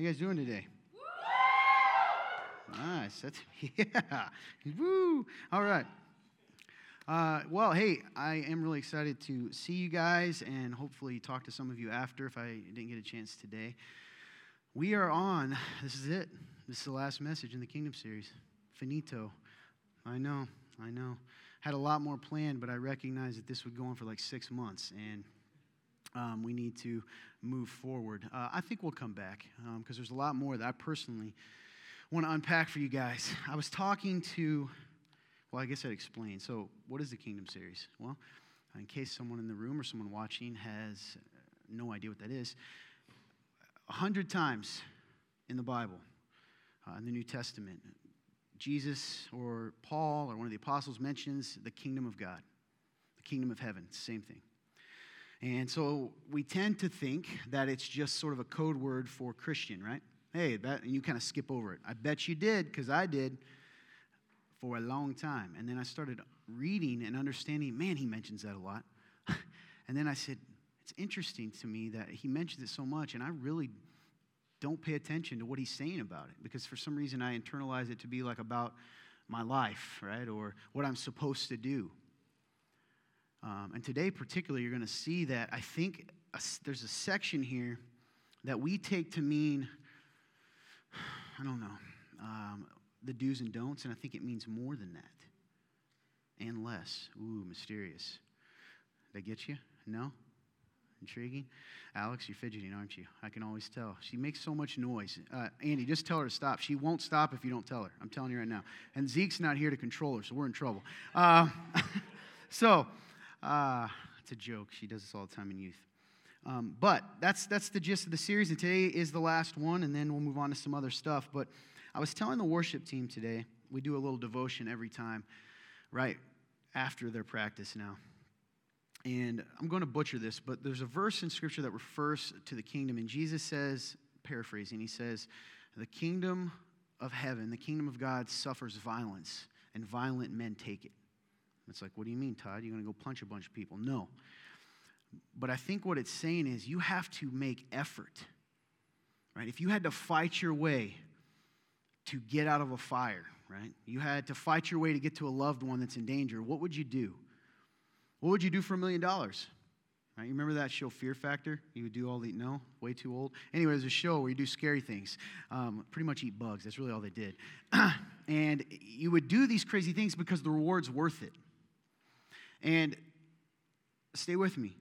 you guys doing today? Nice. That's yeah. Woo. All right. Uh, well, hey, I am really excited to see you guys and hopefully talk to some of you after if I didn't get a chance today. We are on. This is it. This is the last message in the Kingdom series. Finito. I know. I know. Had a lot more planned, but I recognized that this would go on for like six months, and um, we need to move forward. Uh, I think we'll come back because um, there's a lot more that I personally want to unpack for you guys. I was talking to, well, I guess I'd explain. So, what is the Kingdom series? Well, in case someone in the room or someone watching has no idea what that is, a hundred times in the Bible, uh, in the New Testament, Jesus or Paul or one of the apostles mentions the kingdom of God, the kingdom of heaven. Same thing. And so we tend to think that it's just sort of a code word for Christian, right? Hey, that, and you kind of skip over it. I bet you did, because I did for a long time. And then I started reading and understanding, man, he mentions that a lot. and then I said, it's interesting to me that he mentions it so much, and I really don't pay attention to what he's saying about it because for some reason I internalize it to be like about my life, right? Or what I'm supposed to do. Um, and today, particularly, you're going to see that I think a, there's a section here that we take to mean I don't know, um, the do's and don'ts, and I think it means more than that and less. Ooh, mysterious. Did get you? No? Intriguing? Alex, you're fidgeting, aren't you? I can always tell. She makes so much noise. Uh, Andy, just tell her to stop. She won't stop if you don't tell her. I'm telling you right now. And Zeke's not here to control her, so we're in trouble. Uh, so, uh, it's a joke. She does this all the time in youth. Um, but that's, that's the gist of the series, and today is the last one, and then we'll move on to some other stuff. But I was telling the worship team today, we do a little devotion every time, right after their practice now. And I'm going to butcher this, but there's a verse in Scripture that refers to the kingdom, and Jesus says, paraphrasing, he says, The kingdom of heaven, the kingdom of God suffers violence, and violent men take it. It's like, what do you mean, Todd? You're going to go punch a bunch of people? No. But I think what it's saying is you have to make effort. Right? If you had to fight your way to get out of a fire, right? You had to fight your way to get to a loved one that's in danger, what would you do? What would you do for a million dollars? Right? You remember that show Fear Factor? You would do all the, no? Way too old? Anyway, there's a show where you do scary things. Um, pretty much eat bugs. That's really all they did. and you would do these crazy things because the reward's worth it. And stay with me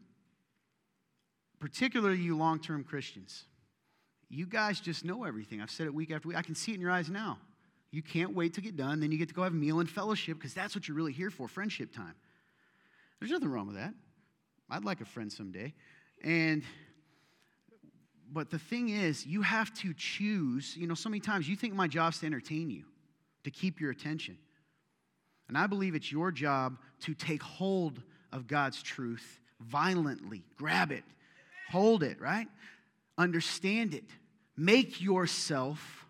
particularly you long term Christians. You guys just know everything. I've said it week after week. I can see it in your eyes now. You can't wait to get done. Then you get to go have a meal and fellowship because that's what you're really here for friendship time. There's nothing wrong with that. I'd like a friend someday. And, but the thing is, you have to choose. You know, so many times you think my job's to entertain you, to keep your attention. And I believe it's your job to take hold of God's truth violently, grab it, Hold it, right? Understand it. Make yourself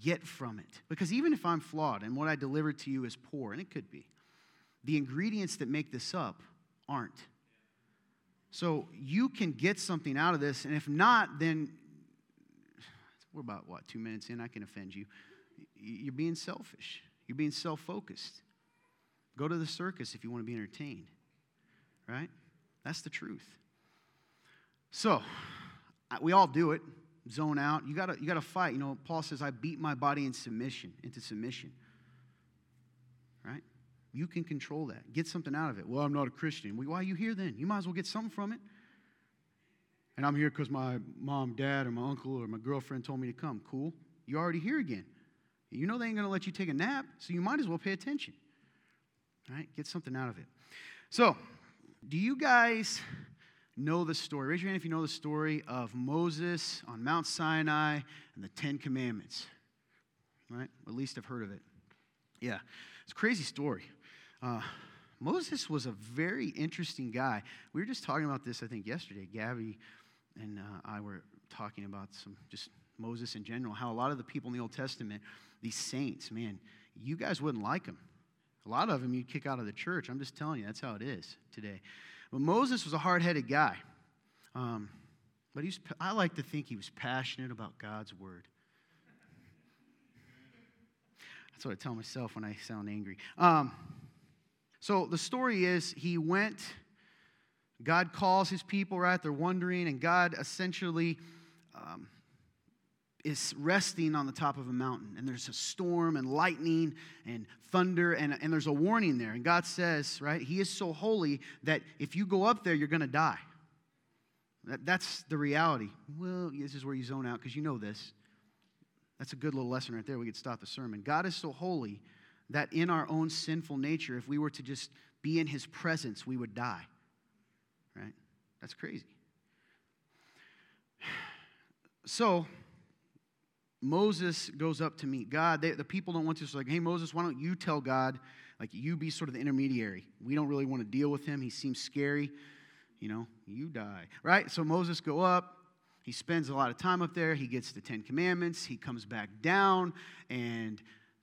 get from it. Because even if I'm flawed and what I delivered to you is poor, and it could be, the ingredients that make this up aren't. So you can get something out of this, and if not, then we're about what, two minutes in? I can offend you. You're being selfish, you're being self focused. Go to the circus if you want to be entertained, right? That's the truth. So, we all do it, zone out. You gotta, you gotta fight. You know, Paul says, I beat my body in submission, into submission. Right? You can control that. Get something out of it. Well, I'm not a Christian. Why are you here then? You might as well get something from it. And I'm here because my mom, dad, or my uncle, or my girlfriend told me to come. Cool. You're already here again. You know they ain't going to let you take a nap, so you might as well pay attention. All right? Get something out of it. So, do you guys know the story. Raise your hand if you know the story of Moses on Mount Sinai and the Ten Commandments. Right? At least I've heard of it. Yeah, it's a crazy story. Uh, Moses was a very interesting guy. We were just talking about this, I think, yesterday. Gabby and uh, I were talking about some just Moses in general, how a lot of the people in the Old Testament, these saints, man, you guys wouldn't like them. A lot of them you'd kick out of the church. I'm just telling you, that's how it is today. But Moses was a hard headed guy. Um, But he's, I like to think he was passionate about God's word. That's what I tell myself when I sound angry. Um, so the story is he went, God calls his people, right? They're wondering, and God essentially um, is resting on the top of a mountain. And there's a storm and lightning and thunder, and, and there's a warning there. And God says, right, He is so holy that if you go up there, you're going to die. That, that's the reality. Well, this is where you zone out because you know this. That's a good little lesson right there. We could stop the sermon. God is so holy that in our own sinful nature, if we were to just be in His presence, we would die. Right? That's crazy. So, Moses goes up to meet God. They, the people don't want to. So, like, hey, Moses, why don't you tell God, like, you be sort of the intermediary? We don't really want to deal with him. He seems scary. You know, you die. Right? So, Moses go up. He spends a lot of time up there. He gets the Ten Commandments. He comes back down. And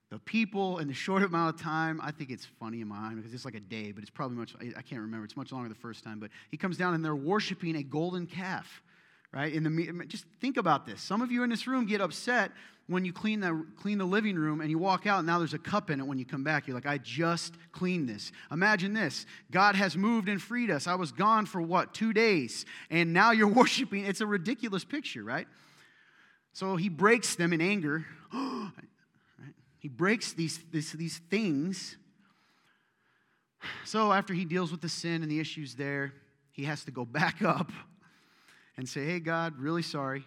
the people, in the short amount of time, I think it's funny in my mind because it's like a day, but it's probably much, I can't remember. It's much longer the first time. But he comes down and they're worshiping a golden calf right? In the, just think about this. Some of you in this room get upset when you clean the, clean the living room and you walk out and now there's a cup in it when you come back. You're like, I just cleaned this. Imagine this God has moved and freed us. I was gone for what, two days? And now you're worshiping. It's a ridiculous picture, right? So he breaks them in anger. He breaks these, these, these things. So after he deals with the sin and the issues there, he has to go back up and say, hey, God, really sorry.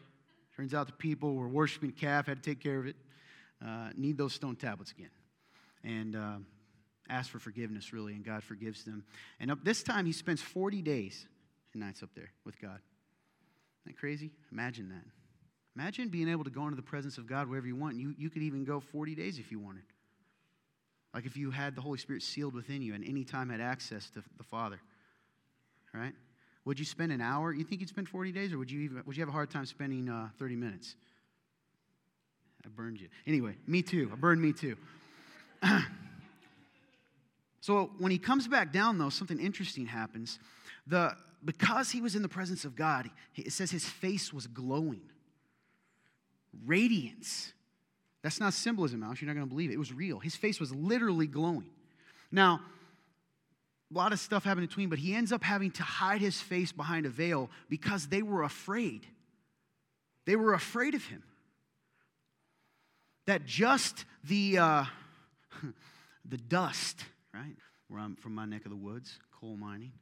Turns out the people were worshiping a calf, had to take care of it. Uh, need those stone tablets again. And uh, ask for forgiveness, really, and God forgives them. And up this time, he spends 40 days and nights up there with God. Isn't that crazy? Imagine that. Imagine being able to go into the presence of God wherever you want. You, you could even go 40 days if you wanted. Like if you had the Holy Spirit sealed within you and any time had access to the Father. Right? Would you spend an hour? You think you'd spend 40 days, or would you, even, would you have a hard time spending uh, 30 minutes? I burned you. Anyway, me too. I burned me too. so when he comes back down, though, something interesting happens. The, because he was in the presence of God, it says his face was glowing. Radiance. That's not symbolism, Mouse. You're not going to believe it. It was real. His face was literally glowing. Now, a lot of stuff happened between, but he ends up having to hide his face behind a veil because they were afraid. They were afraid of him. That just the, uh, the dust, right? Where I'm from my neck of the woods, coal mining,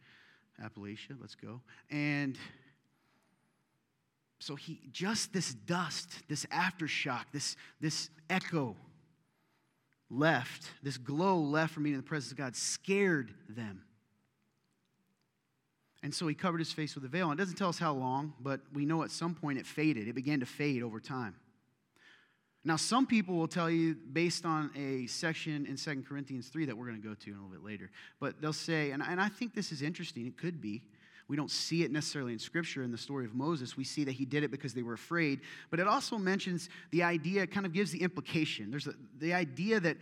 Appalachia, let's go. And so he just this dust, this aftershock, this, this echo left, this glow left from being in the presence of God, scared them. And so he covered his face with a veil. And it doesn't tell us how long, but we know at some point it faded. It began to fade over time. Now, some people will tell you, based on a section in 2 Corinthians 3 that we're going to go to in a little bit later, but they'll say, and, and I think this is interesting, it could be. We don't see it necessarily in Scripture in the story of Moses. We see that he did it because they were afraid. But it also mentions the idea, kind of gives the implication. There's a, the idea that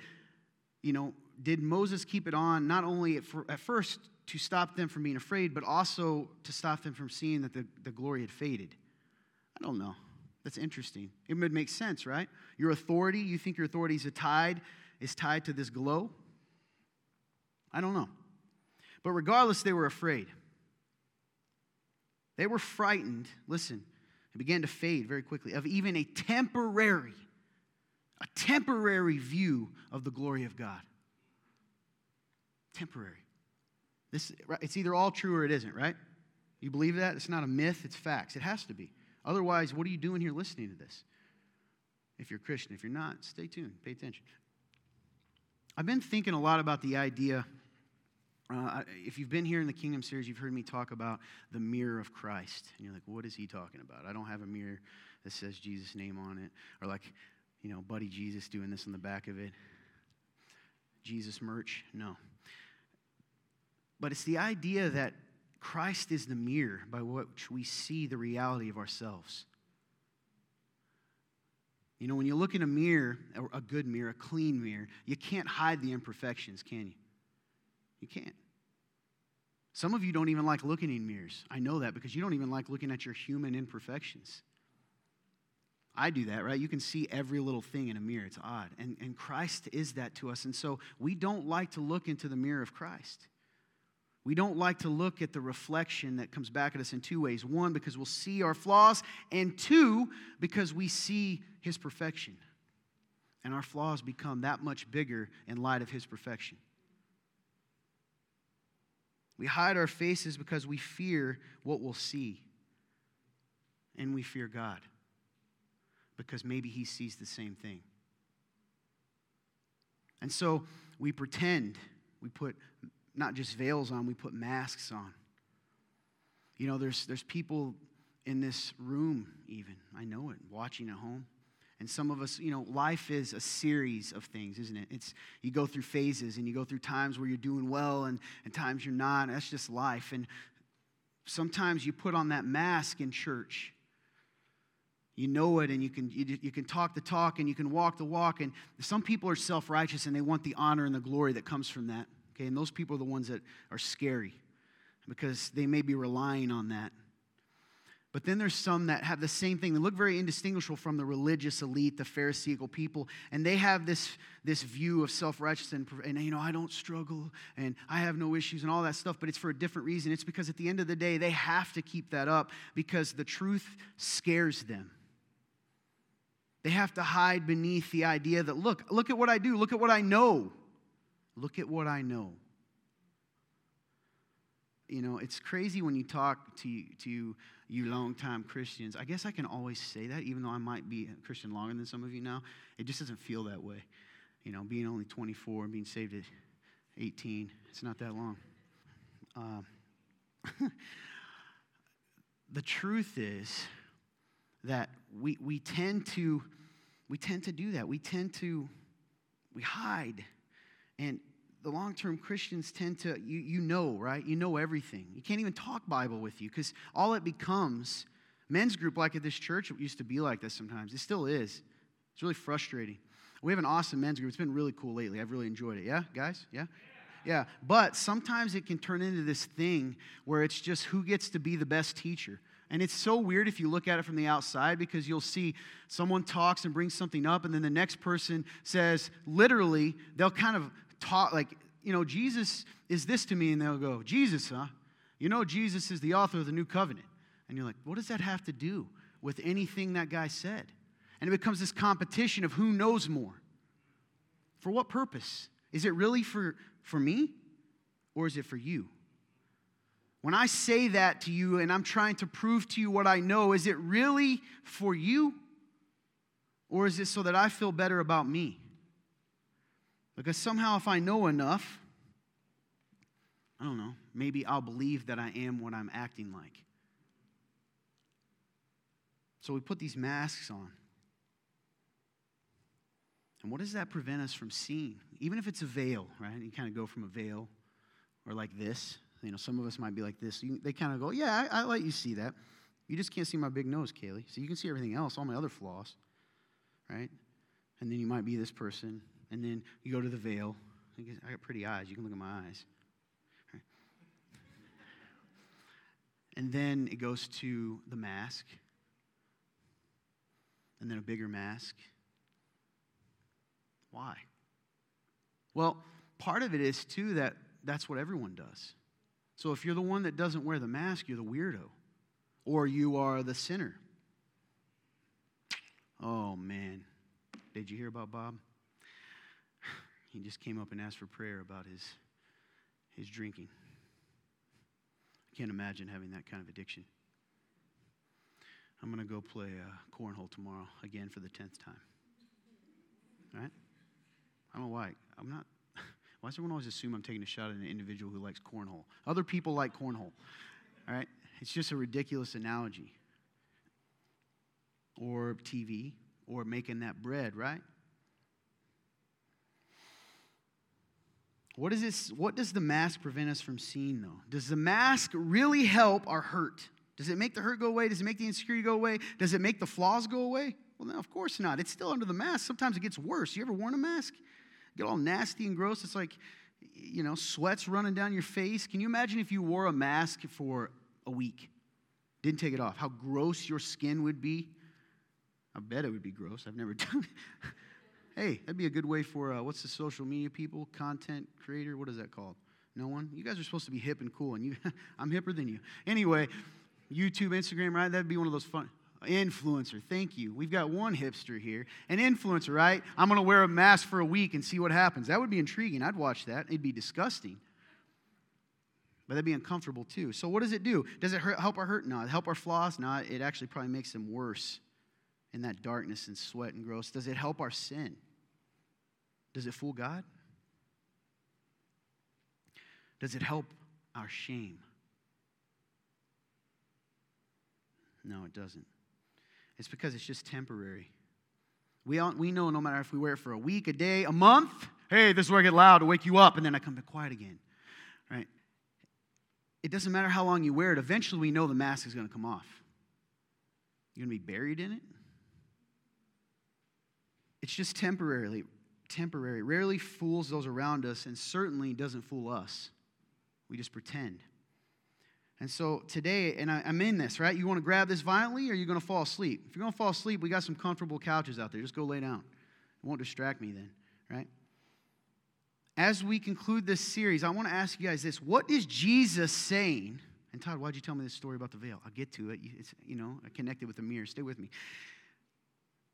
you know, did Moses keep it on not only at, for, at first to stop them from being afraid, but also to stop them from seeing that the, the glory had faded? I don't know. That's interesting. It would make sense, right? Your authority, you think your authority is tied, is tied to this glow? I don't know. But regardless, they were afraid. They were frightened, listen, it began to fade very quickly, of even a temporary a temporary view of the glory of God. Temporary. This, it's either all true or it isn't, right? You believe that? It's not a myth, it's facts. It has to be. Otherwise, what are you doing here listening to this? If you're a Christian, if you're not, stay tuned, pay attention. I've been thinking a lot about the idea. Uh, if you've been here in the Kingdom series, you've heard me talk about the mirror of Christ. And you're like, what is he talking about? I don't have a mirror that says Jesus' name on it. Or like, you know, Buddy Jesus doing this on the back of it. Jesus merch? No. But it's the idea that Christ is the mirror by which we see the reality of ourselves. You know, when you look in a mirror, a good mirror, a clean mirror, you can't hide the imperfections, can you? You can't. Some of you don't even like looking in mirrors. I know that because you don't even like looking at your human imperfections. I do that, right? You can see every little thing in a mirror. It's odd. And, and Christ is that to us. And so we don't like to look into the mirror of Christ. We don't like to look at the reflection that comes back at us in two ways. One, because we'll see our flaws, and two, because we see his perfection. And our flaws become that much bigger in light of his perfection. We hide our faces because we fear what we'll see. And we fear God because maybe he sees the same thing. And so we pretend, we put not just veils on, we put masks on. You know, there's, there's people in this room, even, I know it, watching at home. And some of us, you know, life is a series of things, isn't it? It's you go through phases and you go through times where you're doing well and, and times you're not. That's just life. And sometimes you put on that mask in church you know it and you can, you, you, can talk the talk and you can walk the walk. And some people are self righteous and they want the honor and the glory that comes from that. Okay, and those people are the ones that are scary because they may be relying on that. But then there's some that have the same thing. They look very indistinguishable from the religious elite, the Pharisaical people, and they have this, this view of self righteousness and, and, you know, I don't struggle and I have no issues and all that stuff, but it's for a different reason. It's because at the end of the day, they have to keep that up because the truth scares them. They have to hide beneath the idea that, look, look at what I do, look at what I know. Look at what I know. You know, it's crazy when you talk to, to you longtime Christians. I guess I can always say that, even though I might be a Christian longer than some of you now. It just doesn't feel that way. You know, being only 24 and being saved at 18, it's not that long. Uh, the truth is, that we, we tend to we tend to do that we tend to we hide and the long-term christians tend to you, you know right? You know everything. You can't even talk bible with you because all it becomes men's group like at this church it used to be like this sometimes. It still is. It's really frustrating. We have an awesome men's group. It's been really cool lately. I've really enjoyed it. Yeah guys? Yeah? Yeah. But sometimes it can turn into this thing where it's just who gets to be the best teacher. And it's so weird if you look at it from the outside because you'll see someone talks and brings something up, and then the next person says, literally, they'll kind of talk like, you know, Jesus is this to me, and they'll go, Jesus, huh? You know, Jesus is the author of the new covenant. And you're like, what does that have to do with anything that guy said? And it becomes this competition of who knows more. For what purpose? Is it really for, for me or is it for you? When I say that to you and I'm trying to prove to you what I know, is it really for you? Or is it so that I feel better about me? Because somehow, if I know enough, I don't know, maybe I'll believe that I am what I'm acting like. So we put these masks on. And what does that prevent us from seeing? Even if it's a veil, right? You kind of go from a veil or like this you know, some of us might be like this. You, they kind of go, Yeah, I, I let you see that. You just can't see my big nose, Kaylee. So you can see everything else, all my other flaws, right? And then you might be this person. And then you go to the veil. I got pretty eyes. You can look at my eyes. And then it goes to the mask. And then a bigger mask. Why? Well, part of it is, too, that that's what everyone does. So if you're the one that doesn't wear the mask, you're the weirdo, or you are the sinner. Oh, man. Did you hear about Bob? He just came up and asked for prayer about his, his drinking. I can't imagine having that kind of addiction. I'm going to go play uh, cornhole tomorrow again for the 10th time. All right? I don't know why. I'm not why does everyone always assume I'm taking a shot at an individual who likes cornhole? Other people like cornhole. All right? It's just a ridiculous analogy. Or TV, or making that bread, right? What, is this, what does the mask prevent us from seeing, though? Does the mask really help our hurt? Does it make the hurt go away? Does it make the insecurity go away? Does it make the flaws go away? Well, no, of course not. It's still under the mask. Sometimes it gets worse. You ever worn a mask? get all nasty and gross. It's like you know, sweat's running down your face. Can you imagine if you wore a mask for a week? Didn't take it off. How gross your skin would be. I bet it would be gross. I've never done it. Hey, that'd be a good way for uh, what's the social media people? Content creator? What is that called? No one? You guys are supposed to be hip and cool, and you, I'm hipper than you. Anyway, YouTube, Instagram, right? That'd be one of those fun. Influencer, thank you. We've got one hipster here. An influencer, right? I'm going to wear a mask for a week and see what happens. That would be intriguing. I'd watch that. It'd be disgusting. But that'd be uncomfortable too. So, what does it do? Does it hurt, help our hurt? No. Help our flaws? No. It actually probably makes them worse in that darkness and sweat and gross. Does it help our sin? Does it fool God? Does it help our shame? No, it doesn't. It's because it's just temporary. We, all, we know no matter if we wear it for a week, a day, a month, hey, this is where I get loud to wake you up, and then I come back quiet again. Right? It doesn't matter how long you wear it, eventually we know the mask is going to come off. You're going to be buried in it. It's just temporarily, temporary. Rarely fools those around us, and certainly doesn't fool us. We just pretend. And so today, and I, am in this, right? You want to grab this violently or you're going to fall asleep? If you're going to fall asleep, we got some comfortable couches out there. Just go lay down. It won't distract me then, right? As we conclude this series, I want to ask you guys this. What is Jesus saying? And Todd, why'd you tell me this story about the veil? I'll get to it. It's, you know, connected with the mirror. Stay with me.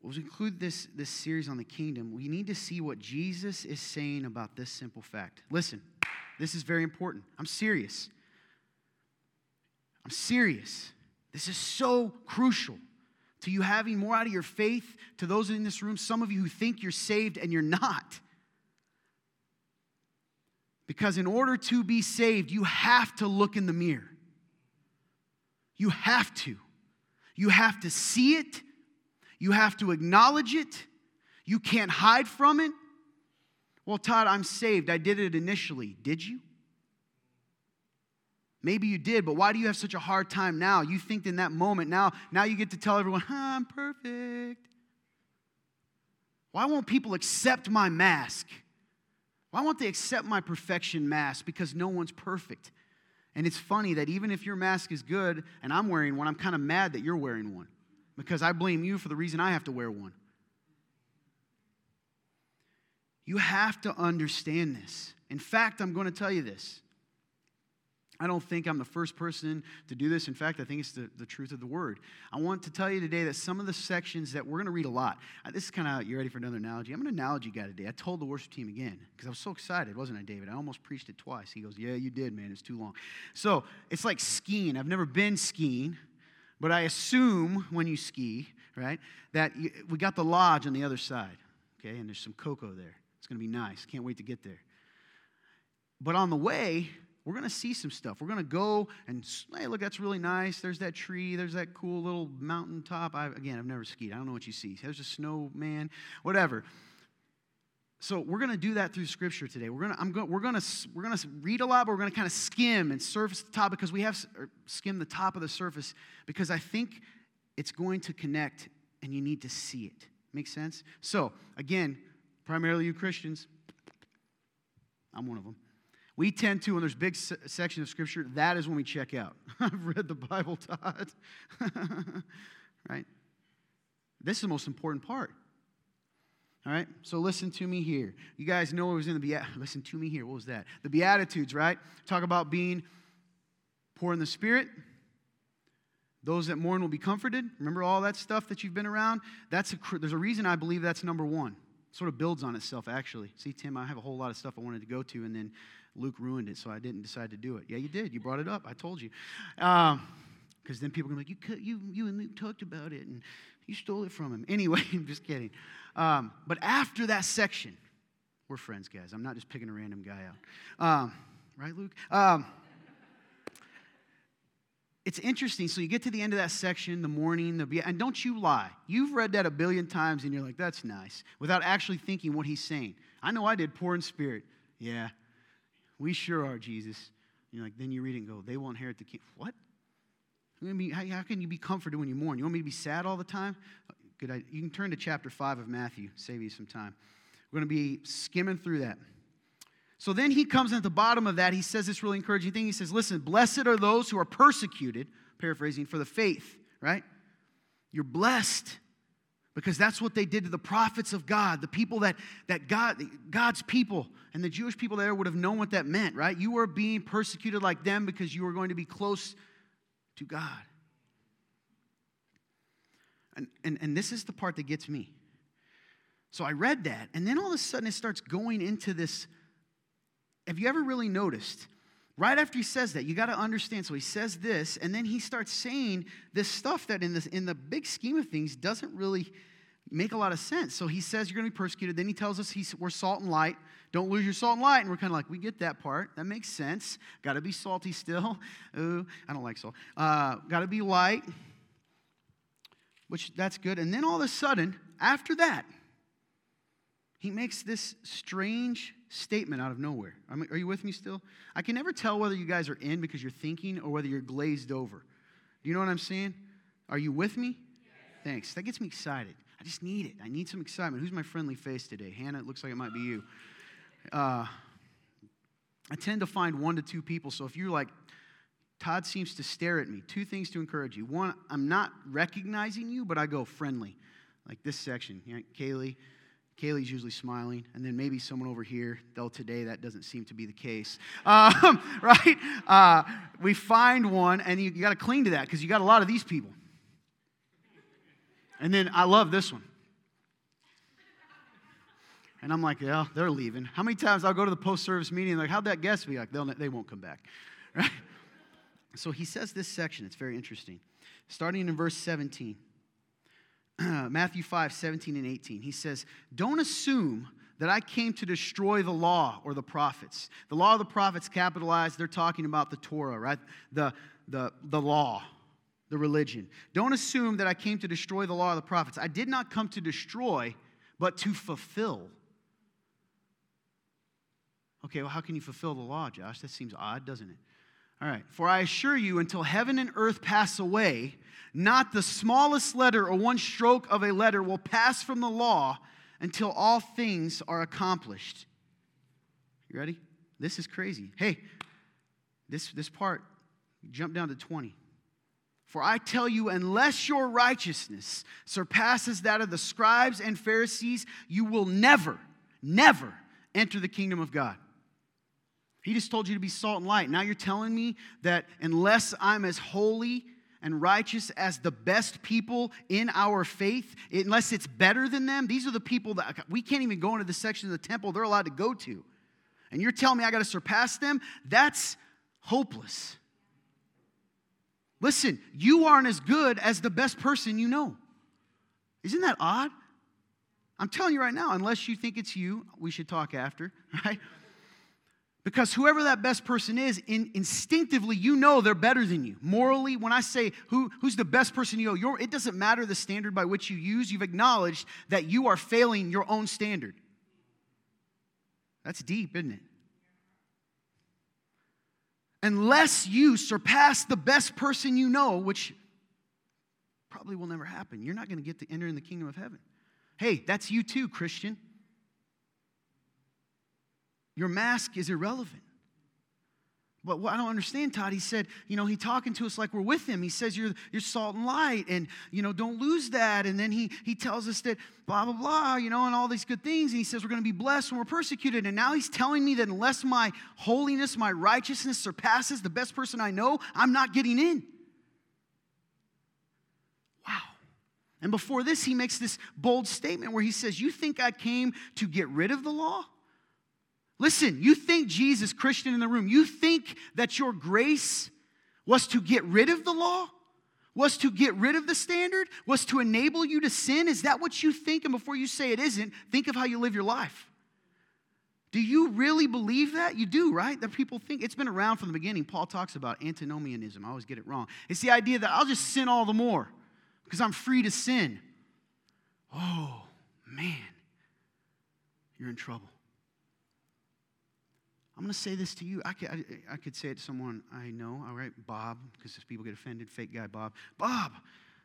As we conclude this, this series on the kingdom, we need to see what Jesus is saying about this simple fact. Listen, this is very important. I'm serious. I'm serious. This is so crucial to you having more out of your faith, to those in this room, some of you who think you're saved and you're not. Because in order to be saved, you have to look in the mirror. You have to. You have to see it. You have to acknowledge it. You can't hide from it. Well, Todd, I'm saved. I did it initially. Did you? Maybe you did, but why do you have such a hard time now? You think in that moment, now, now you get to tell everyone, I'm perfect. Why won't people accept my mask? Why won't they accept my perfection mask? Because no one's perfect. And it's funny that even if your mask is good and I'm wearing one, I'm kind of mad that you're wearing one because I blame you for the reason I have to wear one. You have to understand this. In fact, I'm going to tell you this. I don't think I'm the first person to do this. In fact, I think it's the, the truth of the word. I want to tell you today that some of the sections that we're going to read a lot. This is kind of, you ready for another analogy? I'm an analogy guy today. I told the worship team again because I was so excited, wasn't I, David? I almost preached it twice. He goes, Yeah, you did, man. It's too long. So it's like skiing. I've never been skiing, but I assume when you ski, right, that you, we got the lodge on the other side, okay, and there's some cocoa there. It's going to be nice. Can't wait to get there. But on the way, we're going to see some stuff. We're going to go and, hey, look, that's really nice. There's that tree. There's that cool little mountain top. I, again, I've never skied. I don't know what you see. There's a snowman, whatever. So we're going to do that through Scripture today. We're going to, we're going to, we're going to read a lot, but we're going to kind of skim and surface the top because we have er, skim the top of the surface because I think it's going to connect and you need to see it. Make sense? So again, primarily you Christians, I'm one of them. We tend to, when there's big se- section of scripture, that is when we check out. I've read the Bible, Todd. right? This is the most important part. All right? So listen to me here. You guys know it was in the Beat. Listen to me here. What was that? The Beatitudes, right? Talk about being poor in the spirit. Those that mourn will be comforted. Remember all that stuff that you've been around? That's a, there's a reason I believe that's number one. It sort of builds on itself, actually. See, Tim, I have a whole lot of stuff I wanted to go to, and then Luke ruined it, so I didn't decide to do it. Yeah, you did. You brought it up. I told you. Because um, then people are going to be like, you, you, you and Luke talked about it, and you stole it from him. Anyway, I'm just kidding. Um, but after that section, we're friends, guys. I'm not just picking a random guy out. Um, right, Luke? Um, it's interesting. So you get to the end of that section, the mourning, the and don't you lie. You've read that a billion times, and you're like, "That's nice," without actually thinking what he's saying. I know I did. Poor in spirit. Yeah, we sure are, Jesus. You're like, then you read it and go, they will inherit the kingdom. What? How, can you be comforted when you mourn? You want me to be sad all the time? Good idea. You can turn to chapter 5 of Matthew, save you some time. We're going to be skimming through that. So then he comes at the bottom of that. He says this really encouraging thing. He says, Listen, blessed are those who are persecuted, paraphrasing, for the faith, right? You're blessed because that's what they did to the prophets of God, the people that, that God, God's people and the Jewish people there would have known what that meant, right? You were being persecuted like them because you were going to be close to God. And, and, and this is the part that gets me. So I read that, and then all of a sudden it starts going into this. Have you ever really noticed? Right after he says that, you got to understand. So he says this, and then he starts saying this stuff that in, this, in the big scheme of things doesn't really make a lot of sense. So he says you're going to be persecuted. Then he tells us he's, we're salt and light. Don't lose your salt and light. And we're kind of like, we get that part. That makes sense. Got to be salty still. Ooh, I don't like salt. Uh, Got to be light which that's good. And then all of a sudden, after that, he makes this strange statement out of nowhere. I mean, are you with me still? I can never tell whether you guys are in because you're thinking or whether you're glazed over. Do you know what I'm saying? Are you with me? Thanks. That gets me excited. I just need it. I need some excitement. Who's my friendly face today? Hannah, it looks like it might be you. Uh, I tend to find one to two people. So if you're like, Todd seems to stare at me. Two things to encourage you. One, I'm not recognizing you, but I go friendly, like this section. You know, Kaylee, Kaylee's usually smiling, and then maybe someone over here, though today that doesn't seem to be the case. Um, right? Uh, we find one, and you, you got to cling to that because you got a lot of these people. And then I love this one. And I'm like, yeah, they're leaving. How many times I'll go to the post service meeting, like, how'd that guest be? Like, they'll, they won't come back. Right? So he says this section, it's very interesting. Starting in verse 17, Matthew 5, 17 and 18. He says, Don't assume that I came to destroy the law or the prophets. The law of the prophets, capitalized, they're talking about the Torah, right? The, the, the law, the religion. Don't assume that I came to destroy the law of the prophets. I did not come to destroy, but to fulfill. Okay, well, how can you fulfill the law, Josh? That seems odd, doesn't it? All right. For I assure you, until heaven and earth pass away, not the smallest letter or one stroke of a letter will pass from the law until all things are accomplished. You ready? This is crazy. Hey, this, this part, jump down to 20. For I tell you, unless your righteousness surpasses that of the scribes and Pharisees, you will never, never enter the kingdom of God. He just told you to be salt and light. Now you're telling me that unless I'm as holy and righteous as the best people in our faith, unless it's better than them, these are the people that we can't even go into the section of the temple they're allowed to go to. And you're telling me I got to surpass them? That's hopeless. Listen, you aren't as good as the best person you know. Isn't that odd? I'm telling you right now, unless you think it's you, we should talk after, right? Because whoever that best person is, in, instinctively, you know they're better than you. Morally, when I say who, who's the best person you know, it doesn't matter the standard by which you use, you've acknowledged that you are failing your own standard. That's deep, isn't it? Unless you surpass the best person you know, which probably will never happen, you're not going to get to enter in the kingdom of heaven. Hey, that's you too, Christian. Your mask is irrelevant. But what I don't understand, Todd, he said, you know, he talking to us like we're with him. He says you're, you're salt and light and, you know, don't lose that. And then he, he tells us that blah, blah, blah, you know, and all these good things. And he says we're going to be blessed when we're persecuted. And now he's telling me that unless my holiness, my righteousness surpasses the best person I know, I'm not getting in. Wow. And before this, he makes this bold statement where he says, You think I came to get rid of the law? Listen, you think Jesus, Christian in the room, you think that your grace was to get rid of the law? Was to get rid of the standard? Was to enable you to sin? Is that what you think? And before you say it isn't, think of how you live your life. Do you really believe that? You do, right? That people think it's been around from the beginning. Paul talks about antinomianism. I always get it wrong. It's the idea that I'll just sin all the more because I'm free to sin. Oh, man, you're in trouble. I'm going to say this to you. I could, I, I, could say it to someone I know, all right, Bob, because people get offended, fake guy Bob. Bob,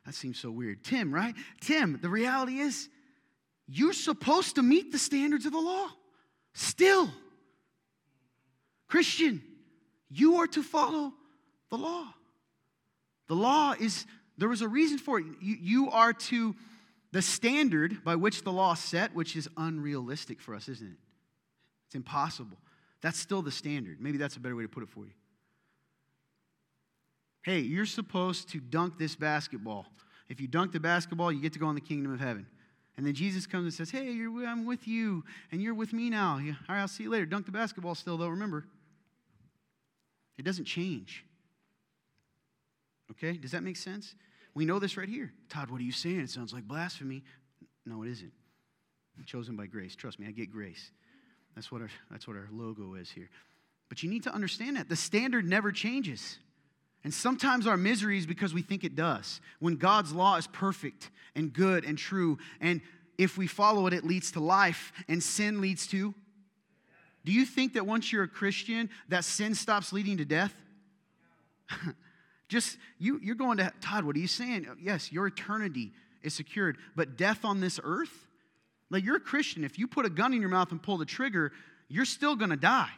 that seems so weird. Tim, right? Tim, the reality is you're supposed to meet the standards of the law. Still. Christian, you are to follow the law. The law is, there was a reason for it. You, you are to, the standard by which the law set, which is unrealistic for us, isn't it? It's impossible. That's still the standard. Maybe that's a better way to put it for you. Hey, you're supposed to dunk this basketball. If you dunk the basketball, you get to go in the kingdom of heaven. And then Jesus comes and says, Hey, I'm with you, and you're with me now. All right, I'll see you later. Dunk the basketball still, though, remember. It doesn't change. Okay? Does that make sense? We know this right here. Todd, what are you saying? It sounds like blasphemy. No, it isn't. I'm chosen by grace. Trust me, I get grace. That's what our, that's what our logo is here. But you need to understand that. The standard never changes. And sometimes our misery is because we think it does. When God's law is perfect and good and true, and if we follow it, it leads to life, and sin leads to. Do you think that once you're a Christian, that sin stops leading to death? Just, you, you're going to, Todd, what are you saying? Yes, your eternity is secured, but death on this earth? Like you're a Christian. If you put a gun in your mouth and pull the trigger, you're still going to die.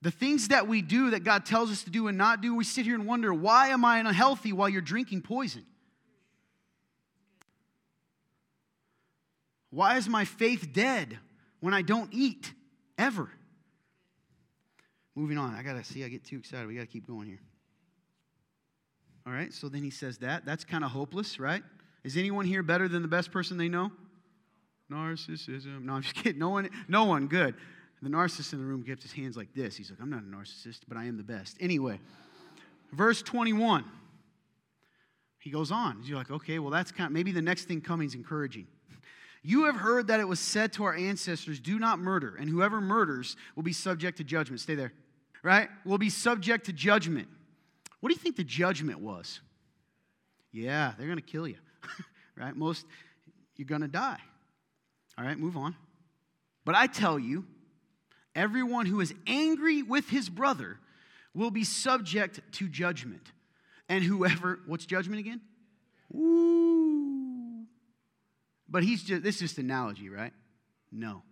The things that we do that God tells us to do and not do, we sit here and wonder, why am I unhealthy while you're drinking poison? Why is my faith dead when I don't eat ever? Moving on. I got to see, I get too excited. We got to keep going here. All right, so then he says that. That's kind of hopeless, right? Is anyone here better than the best person they know? Narcissism. No, I'm just kidding. No one, no one, good. The narcissist in the room kept his hands like this. He's like, I'm not a narcissist, but I am the best. Anyway, verse 21. He goes on. You're like, okay, well, that's kind of, maybe the next thing coming is encouraging. You have heard that it was said to our ancestors, Do not murder, and whoever murders will be subject to judgment. Stay there, right? Will be subject to judgment. What do you think the judgment was? Yeah, they're going to kill you, right? Most, you're going to die. All right, move on. But I tell you, everyone who is angry with his brother will be subject to judgment. And whoever, what's judgment again? Ooh. But he's just, this is just analogy, right? No.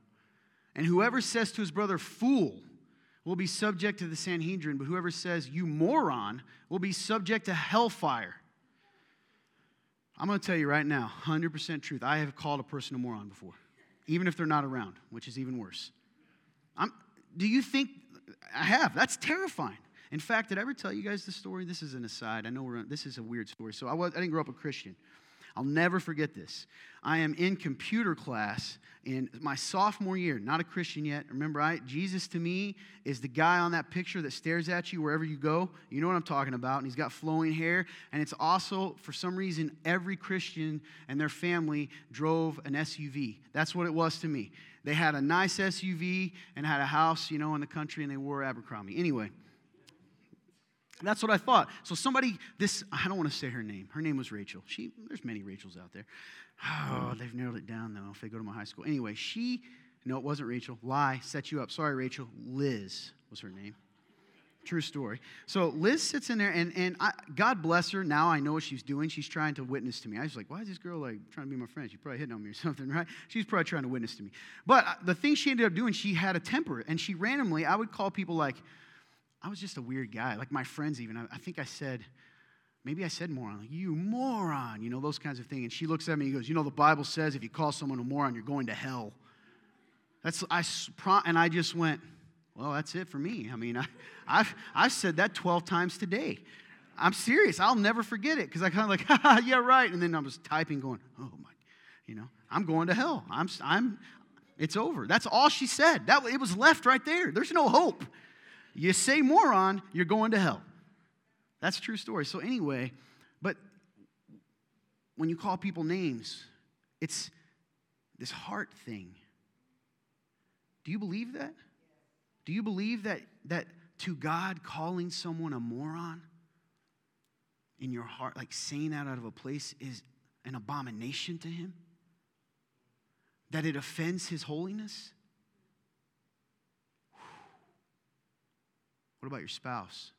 And whoever says to his brother, fool, will be subject to the Sanhedrin, but whoever says, you moron, will be subject to hellfire. I'm going to tell you right now, 100% truth. I have called a person a moron before, even if they're not around, which is even worse. I'm, do you think I have? That's terrifying. In fact, did I ever tell you guys the story? This is an aside. I know we're, this is a weird story. So I, was, I didn't grow up a Christian. I'll never forget this. I am in computer class in my sophomore year, not a Christian yet. Remember, I, Jesus to me is the guy on that picture that stares at you wherever you go. You know what I'm talking about. And he's got flowing hair. And it's also, for some reason, every Christian and their family drove an SUV. That's what it was to me. They had a nice SUV and had a house, you know, in the country, and they wore Abercrombie. Anyway. That's what I thought. So somebody, this, I don't want to say her name. Her name was Rachel. She, there's many Rachels out there. Oh, they've narrowed it down though if they go to my high school. Anyway, she, no, it wasn't Rachel. Lie, set you up. Sorry, Rachel. Liz was her name. True story. So Liz sits in there, and, and I, God bless her. Now I know what she's doing. She's trying to witness to me. I was like, why is this girl like trying to be my friend? She's probably hitting on me or something, right? She's probably trying to witness to me. But uh, the thing she ended up doing, she had a temper, and she randomly, I would call people like, I was just a weird guy. Like my friends, even. I, I think I said, maybe I said moron, like, you moron, you know, those kinds of things. And she looks at me and goes, You know, the Bible says if you call someone a moron, you're going to hell. That's, I, and I just went, Well, that's it for me. I mean, I, I've, I've said that 12 times today. I'm serious. I'll never forget it because I kind of like, Haha, yeah, right. And then I was typing, going, Oh my, you know, I'm going to hell. I'm, I'm, it's over. That's all she said. That, it was left right there. There's no hope. You say moron, you're going to hell. That's true story. So, anyway, but when you call people names, it's this heart thing. Do you believe that? Do you believe that, that to God, calling someone a moron in your heart, like saying that out of a place, is an abomination to Him? That it offends His holiness? What about your spouse?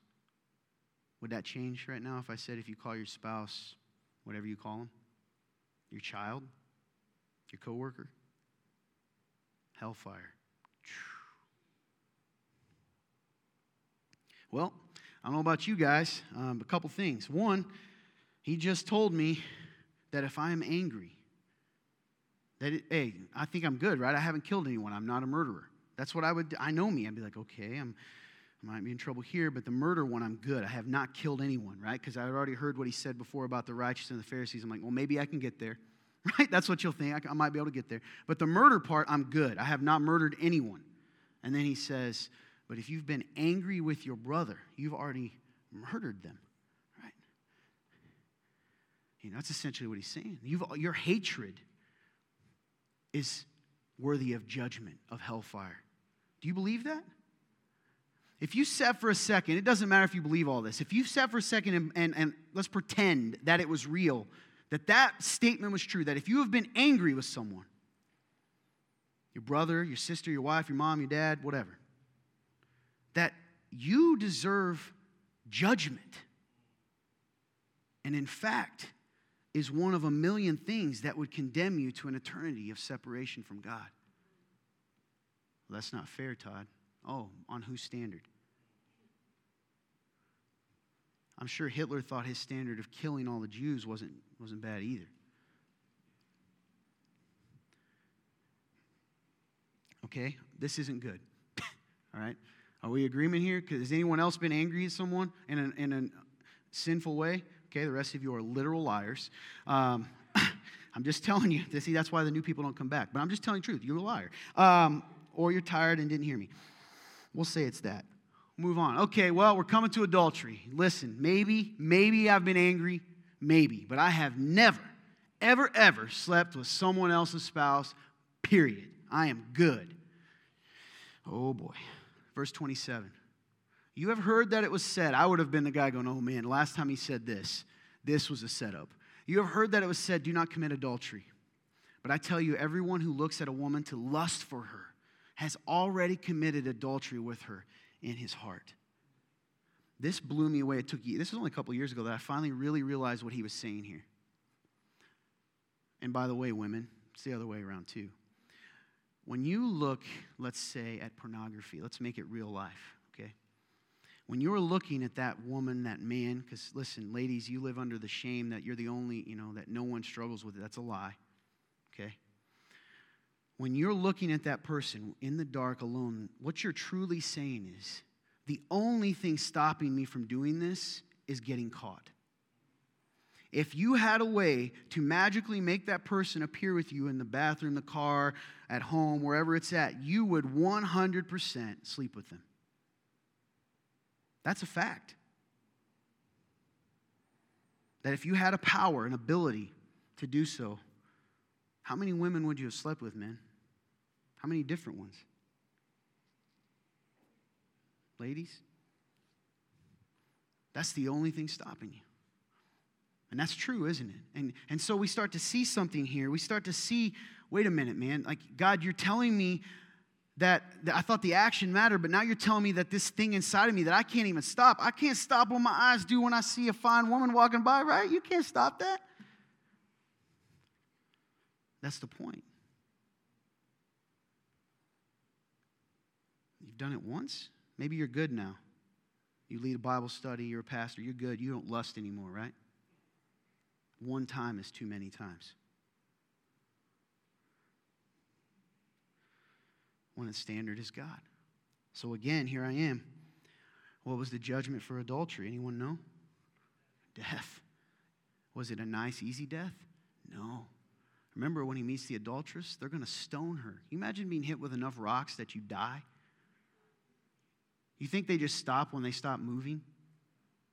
Would that change right now if I said if you call your spouse whatever you call them? Your child? Your coworker? Hellfire. Well, I don't know about you guys, um, a couple things. One, he just told me that if I am angry, that it, hey, I think I'm good, right? I haven't killed anyone. I'm not a murderer. That's what I would. I know me. I'd be like, okay, I'm. I might be in trouble here, but the murder one, I'm good. I have not killed anyone, right? Because I had already heard what he said before about the righteous and the Pharisees. I'm like, well, maybe I can get there, right? That's what you'll think. I, might be able to get there. But the murder part, I'm good. I have not murdered anyone. And then he says, but if you've been angry with your brother, you've already murdered them, right? You know, that's essentially what he's saying. You've, your hatred is worthy of judgment, of hellfire. Do you believe that? If you sat for a second, it doesn't matter if you believe all this. If you sat for a second and, and, and let's pretend that it was real, that that statement was true, that if you have been angry with someone, your brother, your sister, your wife, your mom, your dad, whatever, that you deserve judgment. And in fact, is one of a million things that would condemn you to an eternity of separation from God. Well, that's not fair, Todd. Oh, on whose standard? I'm sure Hitler thought his standard of killing all the Jews wasn't, wasn't bad either. Okay, this isn't good. all right? Are we agreement here? Has anyone else been angry at someone in a, in a sinful way? Okay, the rest of you are literal liars. Um, I'm just telling you. See, that's why the new people don't come back. But I'm just telling the truth. You're a liar. Um, or you're tired and didn't hear me. We'll say it's that. Move on. Okay, well, we're coming to adultery. Listen, maybe, maybe I've been angry, maybe, but I have never, ever, ever slept with someone else's spouse, period. I am good. Oh boy. Verse 27. You have heard that it was said, I would have been the guy going, oh man, last time he said this, this was a setup. You have heard that it was said, do not commit adultery. But I tell you, everyone who looks at a woman to lust for her has already committed adultery with her in his heart. This blew me away. It took this was only a couple years ago that I finally really realized what he was saying here. And by the way, women, it's the other way around too. When you look, let's say, at pornography, let's make it real life, okay? When you're looking at that woman, that man, because listen, ladies, you live under the shame that you're the only, you know, that no one struggles with it. That's a lie, okay? When you're looking at that person in the dark alone, what you're truly saying is the only thing stopping me from doing this is getting caught. If you had a way to magically make that person appear with you in the bathroom, the car, at home, wherever it's at, you would 100% sleep with them. That's a fact. That if you had a power, an ability to do so, how many women would you have slept with, man? How many different ones? Ladies? That's the only thing stopping you. And that's true, isn't it? And, and so we start to see something here. We start to see wait a minute, man. Like, God, you're telling me that, that, I thought the action mattered, but now you're telling me that this thing inside of me that I can't even stop. I can't stop what my eyes do when I see a fine woman walking by, right? You can't stop that. That's the point. Done it once. Maybe you're good now. You lead a Bible study, you're a pastor, you're good. You don't lust anymore, right? One time is too many times. When the standard is God. So again, here I am. What was the judgment for adultery? Anyone know? Death. Was it a nice, easy death? No. Remember when he meets the adulteress? They're going to stone her. Can you imagine being hit with enough rocks that you die? You think they just stop when they stop moving?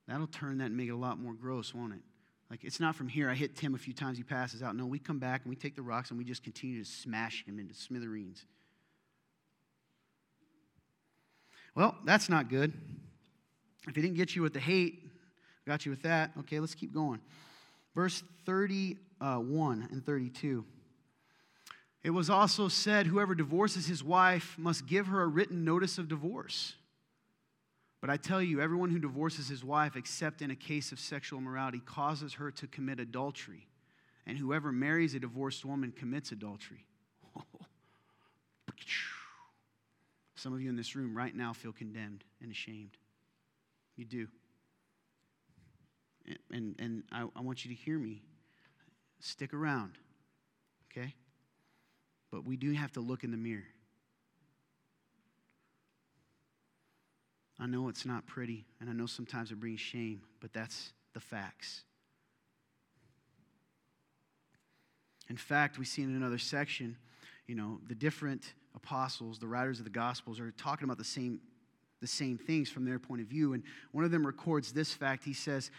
That'll turn that and make it a lot more gross, won't it? Like, it's not from here. I hit Tim a few times, he passes out. No, we come back and we take the rocks and we just continue to smash him into smithereens. Well, that's not good. If he didn't get you with the hate, got you with that. Okay, let's keep going. Verse 31 and 32. It was also said, Whoever divorces his wife must give her a written notice of divorce. But I tell you, everyone who divorces his wife, except in a case of sexual immorality, causes her to commit adultery. And whoever marries a divorced woman commits adultery. Some of you in this room right now feel condemned and ashamed. You do. And, and, and I, I want you to hear me. Stick around, okay? But we do have to look in the mirror. I know it's not pretty, and I know sometimes it brings shame, but that's the facts. In fact, we see in another section, you know, the different apostles, the writers of the Gospels, are talking about the same, the same things from their point of view. And one of them records this fact. He says,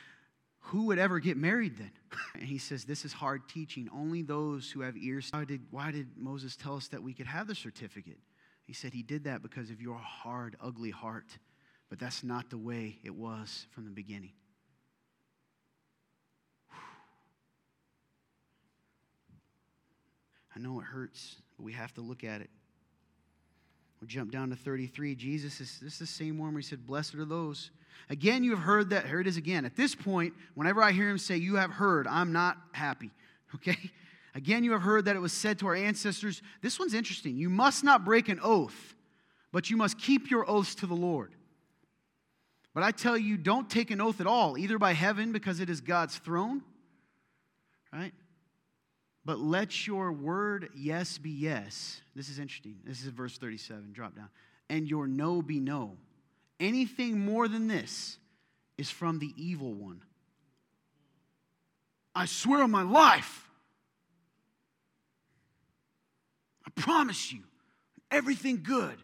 Who would ever get married then? And he says, This is hard teaching. Only those who have ears. Why did, why did Moses tell us that we could have the certificate? He said he did that because of your hard, ugly heart. But that's not the way it was from the beginning. I know it hurts, but we have to look at it. We'll jump down to 33. Jesus is this is the same one where he said, Blessed are those. Again, you have heard that. Here it is again. At this point, whenever I hear him say, You have heard, I'm not happy. Okay? Again, you have heard that it was said to our ancestors. This one's interesting. You must not break an oath, but you must keep your oaths to the Lord. But I tell you, don't take an oath at all, either by heaven, because it is God's throne, right? But let your word yes be yes. This is interesting. This is verse 37. Drop down. And your no be no. Anything more than this is from the evil one. I swear on my life. I promise you, everything good.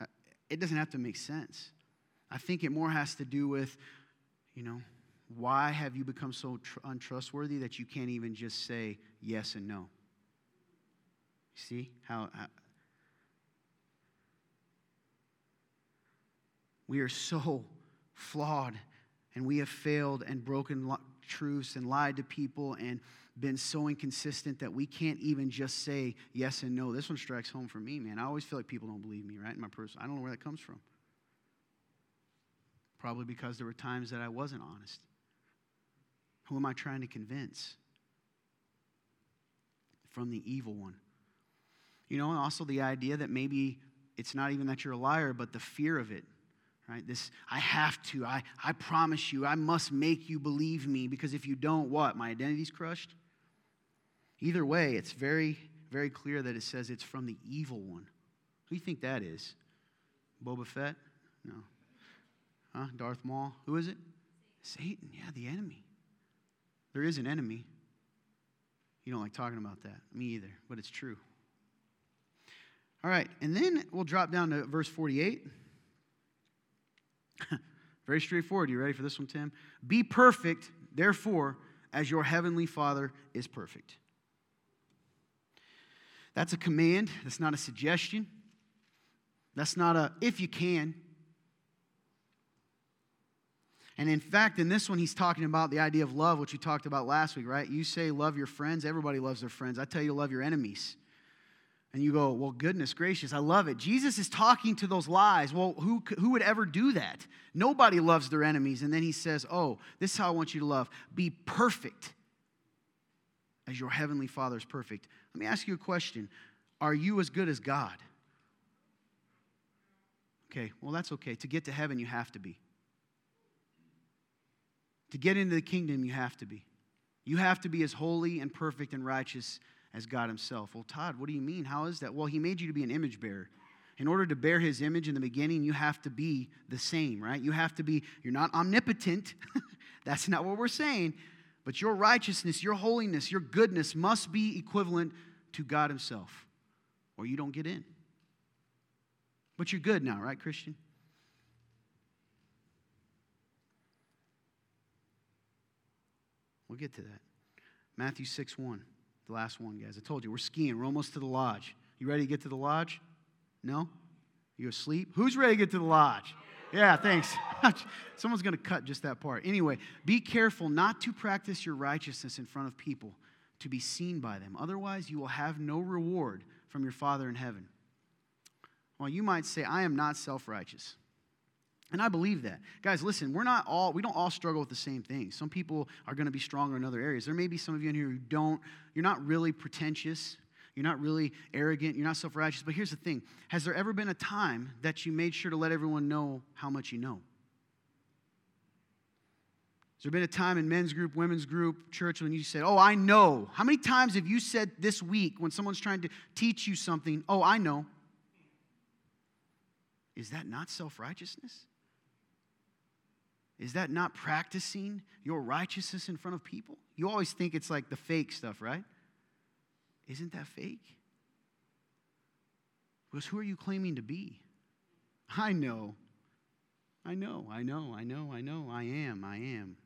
Uh, it doesn't have to make sense. I think it more has to do with, you know, why have you become so tr- untrustworthy that you can't even just say yes and no? You see how, how we are so flawed and we have failed and broken lo- truths and lied to people and been so inconsistent that we can't even just say yes and no. This one strikes home for me, man. I always feel like people don't believe me, right? In my person, I don't know where that comes from. Probably because there were times that I wasn't honest. Who am I trying to convince? From the evil one. You know, and also the idea that maybe it's not even that you're a liar, but the fear of it. Right? This, I have to, I, I promise you, I must make you believe me because if you don't, what? My identity's crushed? Either way, it's very, very clear that it says it's from the evil one. Who do you think that is? Boba Fett? No. Huh? Darth Maul? Who is it? Satan. Yeah, the enemy. There is an enemy. You don't like talking about that. Me either, but it's true. All right, and then we'll drop down to verse 48. Very straightforward. You ready for this one, Tim? Be perfect, therefore, as your heavenly Father is perfect. That's a command. That's not a suggestion. That's not a if you can. And in fact, in this one, he's talking about the idea of love, which we talked about last week, right? You say love your friends. Everybody loves their friends. I tell you to love your enemies. And you go, well, goodness gracious, I love it. Jesus is talking to those lies. Well, who, who would ever do that? Nobody loves their enemies. And then he says, oh, this is how I want you to love. Be perfect as your heavenly Father is perfect. Let me ask you a question Are you as good as God? Okay, well, that's okay. To get to heaven, you have to be. To get into the kingdom, you have to be. You have to be as holy and perfect and righteous as God Himself. Well, Todd, what do you mean? How is that? Well, He made you to be an image bearer. In order to bear His image in the beginning, you have to be the same, right? You have to be, you're not omnipotent. That's not what we're saying. But your righteousness, your holiness, your goodness must be equivalent to God Himself, or you don't get in. But you're good now, right, Christian? We'll get to that. Matthew 6 1, the last one, guys. I told you, we're skiing. We're almost to the lodge. You ready to get to the lodge? No? You asleep? Who's ready to get to the lodge? Yeah, thanks. Someone's going to cut just that part. Anyway, be careful not to practice your righteousness in front of people to be seen by them. Otherwise, you will have no reward from your Father in heaven. Well, you might say, I am not self righteous. And I believe that. Guys, listen, we're not all, we don't all struggle with the same things. Some people are going to be stronger in other areas. There may be some of you in here who don't, you're not really pretentious. You're not really arrogant. You're not self righteous. But here's the thing Has there ever been a time that you made sure to let everyone know how much you know? Has there been a time in men's group, women's group, church when you said, Oh, I know? How many times have you said this week when someone's trying to teach you something, Oh, I know? Is that not self righteousness? Is that not practicing your righteousness in front of people? You always think it's like the fake stuff, right? Isn't that fake? Because who are you claiming to be? I know. I know, I know, I know, I know, I am, I am.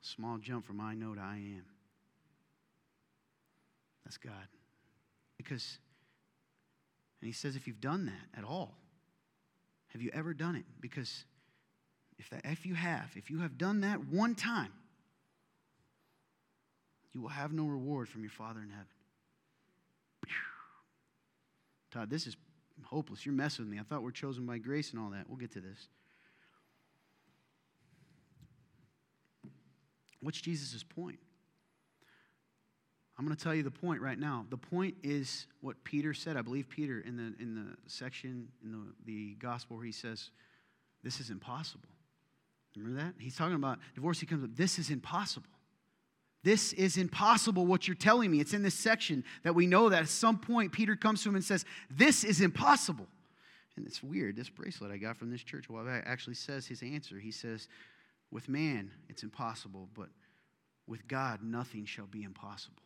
Small jump from I know to I am. That's God. Because, and He says, if you've done that at all, have you ever done it? Because if, that, if you have, if you have done that one time, you will have no reward from your Father in heaven. Todd, this is hopeless. You're messing with me. I thought we're chosen by grace and all that. We'll get to this. What's Jesus' point? I'm going to tell you the point right now. The point is what Peter said. I believe Peter in the in the section in the, the gospel where he says, This is impossible. Remember that? He's talking about divorce. He comes up, this is impossible. This is impossible what you're telling me. It's in this section that we know that at some point Peter comes to him and says, This is impossible. And it's weird. This bracelet I got from this church, well, actually says his answer. He says, With man, it's impossible, but with God, nothing shall be impossible.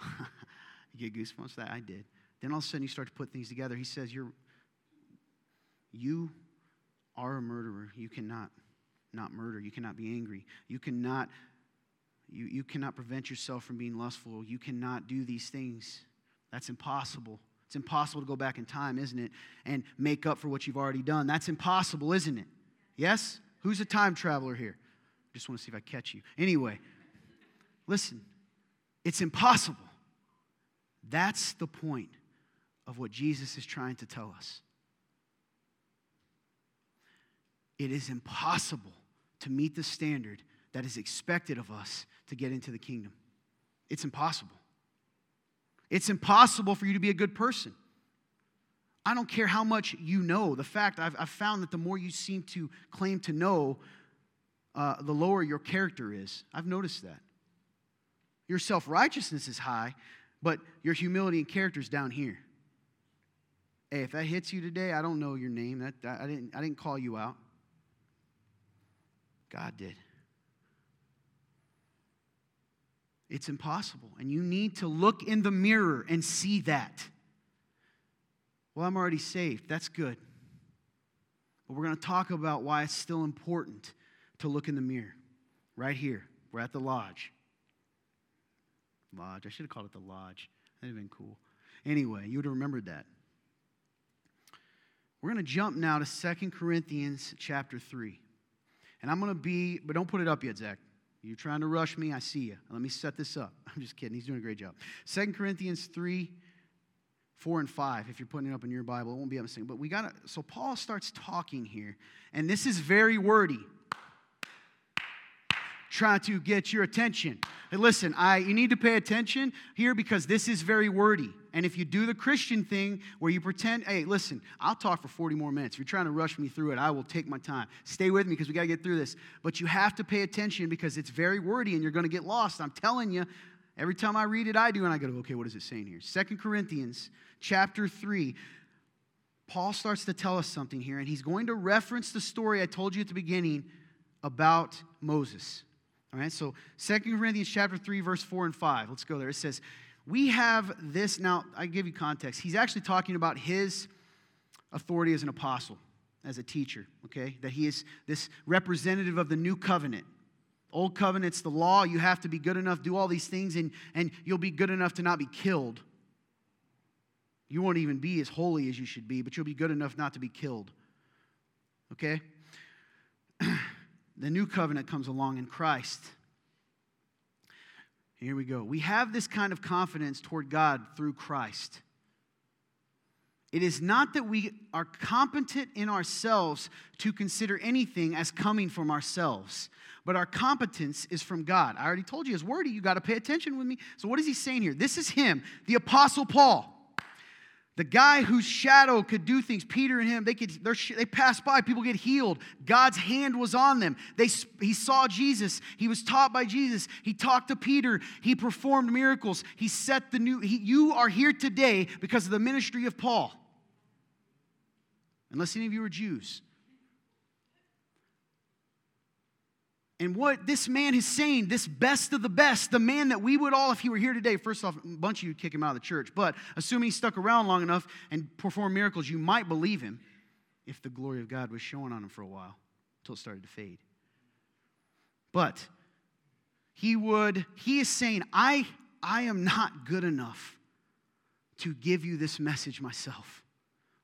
you get goosebumps? That I did. Then all of a sudden you start to put things together. He says, You're you are a murderer. You cannot not murder. You cannot be angry. You cannot you, you cannot prevent yourself from being lustful. You cannot do these things. That's impossible. It's impossible to go back in time, isn't it? And make up for what you've already done. That's impossible, isn't it? Yes? Who's a time traveler here? I Just want to see if I catch you. Anyway, listen, it's impossible. That's the point of what Jesus is trying to tell us. It is impossible to meet the standard that is expected of us to get into the kingdom. It's impossible. It's impossible for you to be a good person. I don't care how much you know. The fact I've, I've found that the more you seem to claim to know, uh, the lower your character is. I've noticed that. Your self righteousness is high, but your humility and character is down here. Hey, if that hits you today, I don't know your name. That, I, didn't, I didn't call you out. God did. It's impossible. And you need to look in the mirror and see that. Well, I'm already saved. That's good. But we're going to talk about why it's still important to look in the mirror. Right here. We're at the lodge. Lodge. I should have called it the lodge. That'd have been cool. Anyway, you would have remembered that. We're going to jump now to Second Corinthians chapter 3. And I'm going to be, but don't put it up yet, Zach. You're trying to rush me. I see you. Let me set this up. I'm just kidding. He's doing a great job. Second Corinthians 3, 4 and 5. If you're putting it up in your Bible, it won't be up the But we got to, so Paul starts talking here. And this is very wordy trying to get your attention. Hey, listen, I, you need to pay attention here because this is very wordy. And if you do the Christian thing where you pretend, hey, listen, I'll talk for 40 more minutes. If you're trying to rush me through it, I will take my time. Stay with me because we got to get through this. But you have to pay attention because it's very wordy and you're going to get lost. I'm telling you, every time I read it, I do. And I go, okay, what is it saying here? Second Corinthians chapter 3. Paul starts to tell us something here, and he's going to reference the story I told you at the beginning about Moses. All right, so Second Corinthians chapter 3, verse 4 and 5. Let's go there. It says, We have this. Now, I give you context. He's actually talking about his authority as an apostle, as a teacher, okay? That he is this representative of the new covenant. Old covenant's the law. You have to be good enough, do all these things, and, and you'll be good enough to not be killed. You won't even be as holy as you should be, but you'll be good enough not to be killed. Okay? The new covenant comes along in Christ. Here we go. We have this kind of confidence toward God through Christ. It is not that we are competent in ourselves to consider anything as coming from ourselves, but our competence is from God. I already told you his wordy, you got to pay attention with me. So, what is he saying here? This is him, the Apostle Paul. The guy whose shadow could do things, Peter and him, they could they passed by, people get healed. God's hand was on them. They, he saw Jesus. He was taught by Jesus. He talked to Peter. He performed miracles. He set the new. He, you are here today because of the ministry of Paul. Unless any of you are Jews. And what this man is saying, this best of the best, the man that we would all, if he were here today, first off, a bunch of you would kick him out of the church. But assuming he stuck around long enough and performed miracles, you might believe him if the glory of God was showing on him for a while until it started to fade. But he would, he is saying, I, I am not good enough to give you this message myself.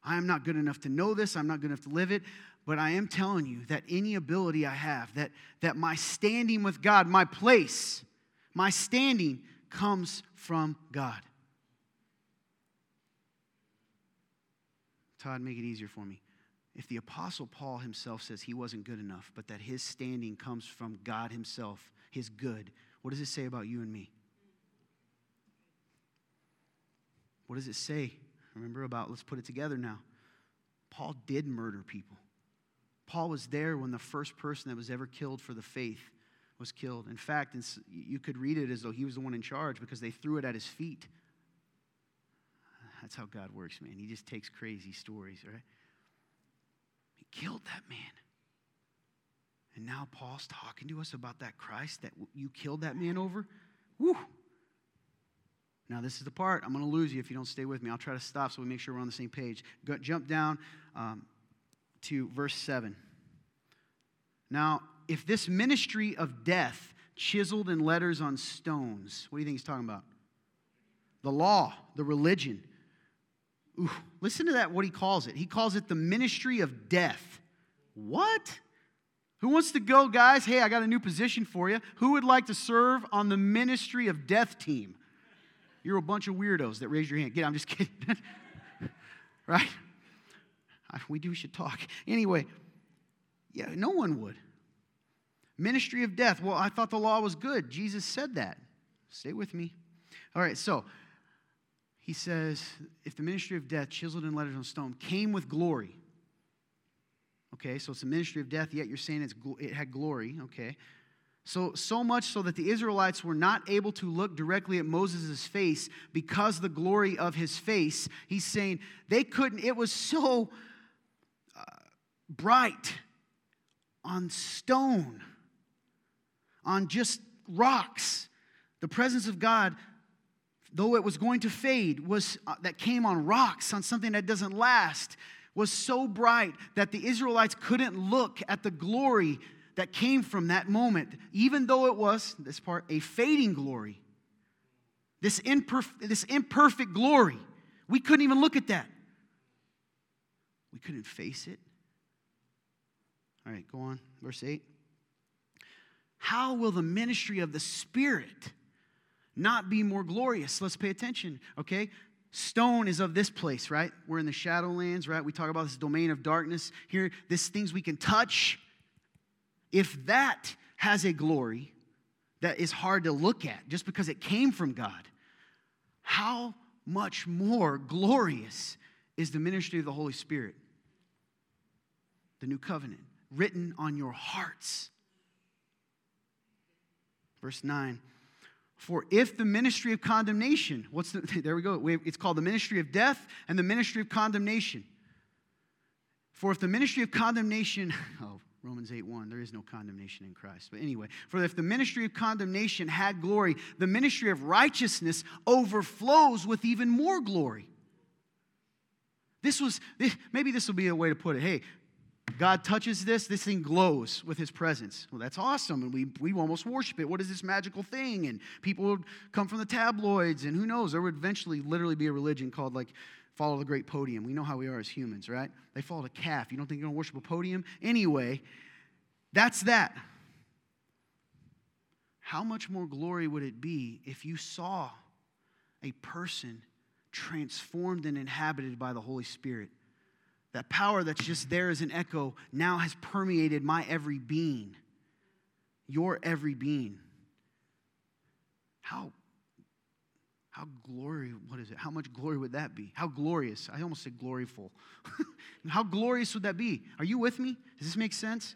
I am not good enough to know this. I'm not good enough to live it. But I am telling you that any ability I have, that, that my standing with God, my place, my standing comes from God. Todd, make it easier for me. If the Apostle Paul himself says he wasn't good enough, but that his standing comes from God himself, his good, what does it say about you and me? What does it say? Remember about, let's put it together now. Paul did murder people. Paul was there when the first person that was ever killed for the faith was killed. In fact, you could read it as though he was the one in charge because they threw it at his feet. That's how God works, man. He just takes crazy stories, right? He killed that man. And now Paul's talking to us about that Christ that you killed that man over. Woo! Now, this is the part I'm going to lose you if you don't stay with me. I'll try to stop so we make sure we're on the same page. Go, jump down. Um, to verse 7. Now, if this ministry of death chiseled in letters on stones, what do you think he's talking about? The law, the religion. Ooh, listen to that, what he calls it. He calls it the ministry of death. What? Who wants to go, guys? Hey, I got a new position for you. Who would like to serve on the ministry of death team? You're a bunch of weirdos that raise your hand. Get, I'm just kidding. right? We do should talk. Anyway, yeah, no one would. Ministry of death. Well, I thought the law was good. Jesus said that. Stay with me. All right, so he says, if the ministry of death, chiseled in letters on stone, came with glory. Okay, so it's a ministry of death, yet you're saying it's, it had glory. Okay. So, so much so that the Israelites were not able to look directly at Moses' face because the glory of his face. He's saying they couldn't, it was so bright on stone, on just rocks. The presence of God, though it was going to fade, was uh, that came on rocks, on something that doesn't last, was so bright that the Israelites couldn't look at the glory that came from that moment, even though it was, this part, a fading glory. This, imperf- this imperfect glory. We couldn't even look at that. We couldn't face it. All right, go on. Verse 8. How will the ministry of the Spirit not be more glorious? Let's pay attention, okay? Stone is of this place, right? We're in the shadowlands, right? We talk about this domain of darkness. Here, this things we can touch. If that has a glory that is hard to look at just because it came from God, how much more glorious is the ministry of the Holy Spirit? The new covenant written on your hearts. Verse 9. For if the ministry of condemnation, what's the, there we go, it's called the ministry of death and the ministry of condemnation. For if the ministry of condemnation, oh, Romans 8 1, there is no condemnation in Christ. But anyway, for if the ministry of condemnation had glory, the ministry of righteousness overflows with even more glory. This was, this, maybe this will be a way to put it. Hey, God touches this, this thing glows with his presence. Well, that's awesome. And we, we almost worship it. What is this magical thing? And people would come from the tabloids, and who knows, there would eventually literally be a religion called like follow the great podium. We know how we are as humans, right? They followed a calf. You don't think you're going to worship a podium? Anyway, that's that. How much more glory would it be if you saw a person transformed and inhabited by the Holy Spirit. That power that's just there as an echo now has permeated my every being, your every being. How, how glory, what is it? How much glory would that be? How glorious. I almost said gloryful. how glorious would that be? Are you with me? Does this make sense?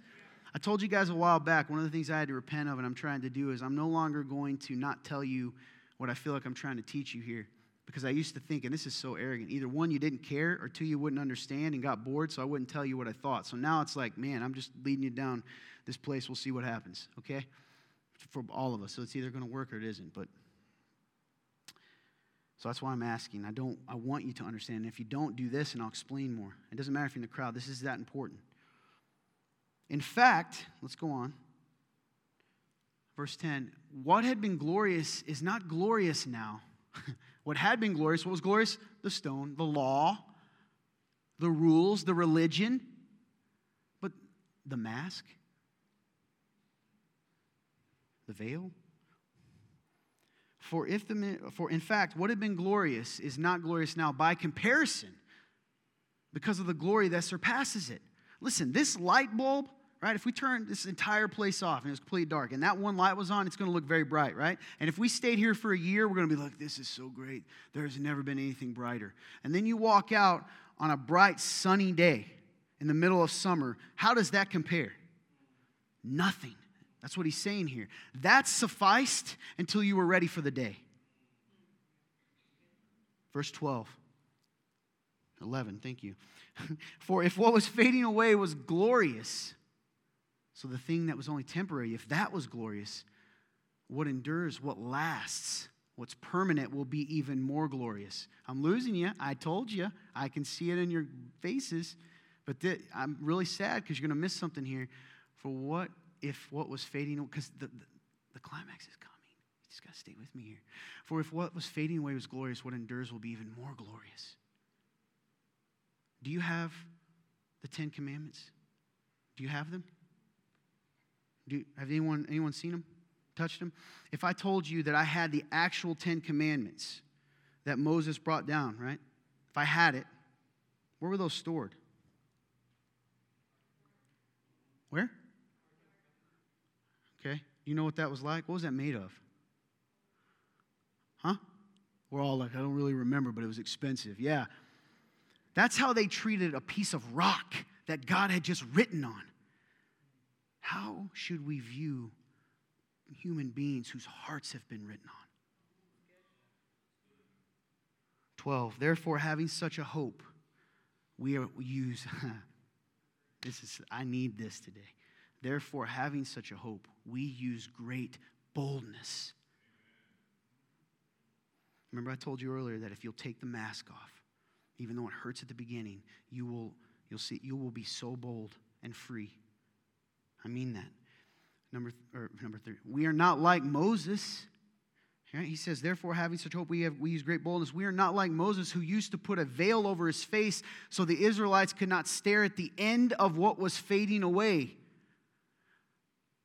I told you guys a while back, one of the things I had to repent of and I'm trying to do is I'm no longer going to not tell you what I feel like I'm trying to teach you here. Because I used to think, and this is so arrogant, either one, you didn't care, or two, you wouldn't understand and got bored, so I wouldn't tell you what I thought. So now it's like, man, I'm just leading you down this place. We'll see what happens, okay? For all of us. So it's either going to work or it isn't. But so that's why I'm asking. I don't I want you to understand. And if you don't do this, and I'll explain more. It doesn't matter if you're in the crowd, this is that important. In fact, let's go on. Verse 10 What had been glorious is not glorious now. what had been glorious, what was glorious? The stone, the law, the rules, the religion. But the mask, the veil. For if the for in fact what had been glorious is not glorious now by comparison because of the glory that surpasses it. Listen, this light bulb right? If we turn this entire place off and it's completely dark and that one light was on, it's going to look very bright, right? And if we stayed here for a year, we're going to be like, this is so great. There's never been anything brighter. And then you walk out on a bright, sunny day in the middle of summer. How does that compare? Nothing. That's what he's saying here. That sufficed until you were ready for the day. Verse 12. 11, thank you. For if what was fading away was glorious, so the thing that was only temporary, if that was glorious, what endures, what lasts, what's permanent will be even more glorious. I'm losing you. I told you. I can see it in your faces. But th- I'm really sad because you're going to miss something here. For what if what was fading, because the, the, the climax is coming. You just got to stay with me here. For if what was fading away was glorious, what endures will be even more glorious. Do you have the Ten Commandments? Do you have them? Do, have anyone, anyone seen them? Touched them? If I told you that I had the actual Ten Commandments that Moses brought down, right? If I had it, where were those stored? Where? Okay. You know what that was like? What was that made of? Huh? We're all like, I don't really remember, but it was expensive. Yeah. That's how they treated a piece of rock that God had just written on. How should we view human beings whose hearts have been written on? 12. Therefore, having such a hope, we, are, we use this is I need this today. Therefore, having such a hope, we use great boldness. Remember, I told you earlier that if you'll take the mask off, even though it hurts at the beginning, you will, you'll see, you will be so bold and free. I mean that. Number, or number three, we are not like Moses. Right? He says, therefore, having such hope, we, have, we use great boldness. We are not like Moses, who used to put a veil over his face so the Israelites could not stare at the end of what was fading away.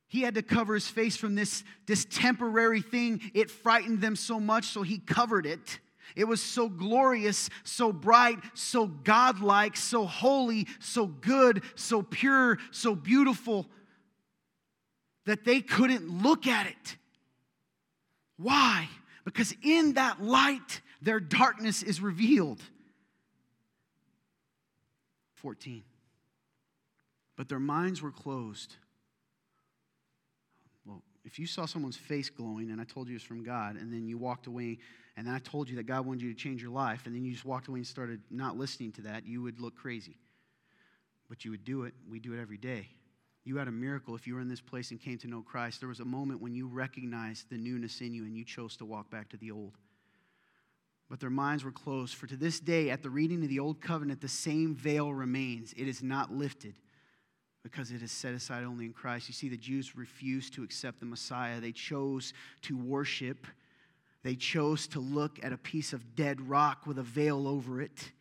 He had to cover his face from this, this temporary thing. It frightened them so much, so he covered it. It was so glorious, so bright, so godlike, so holy, so good, so pure, so beautiful that they couldn't look at it. Why? Because in that light, their darkness is revealed. 14. But their minds were closed. Well, if you saw someone's face glowing and I told you it was from God, and then you walked away, and I told you that God wanted you to change your life, and then you just walked away and started not listening to that, you would look crazy. But you would do it. We do it every day. You had a miracle if you were in this place and came to know Christ. There was a moment when you recognized the newness in you and you chose to walk back to the old. But their minds were closed. For to this day, at the reading of the Old Covenant, the same veil remains. It is not lifted because it is set aside only in Christ. You see, the Jews refused to accept the Messiah. They chose to worship, they chose to look at a piece of dead rock with a veil over it.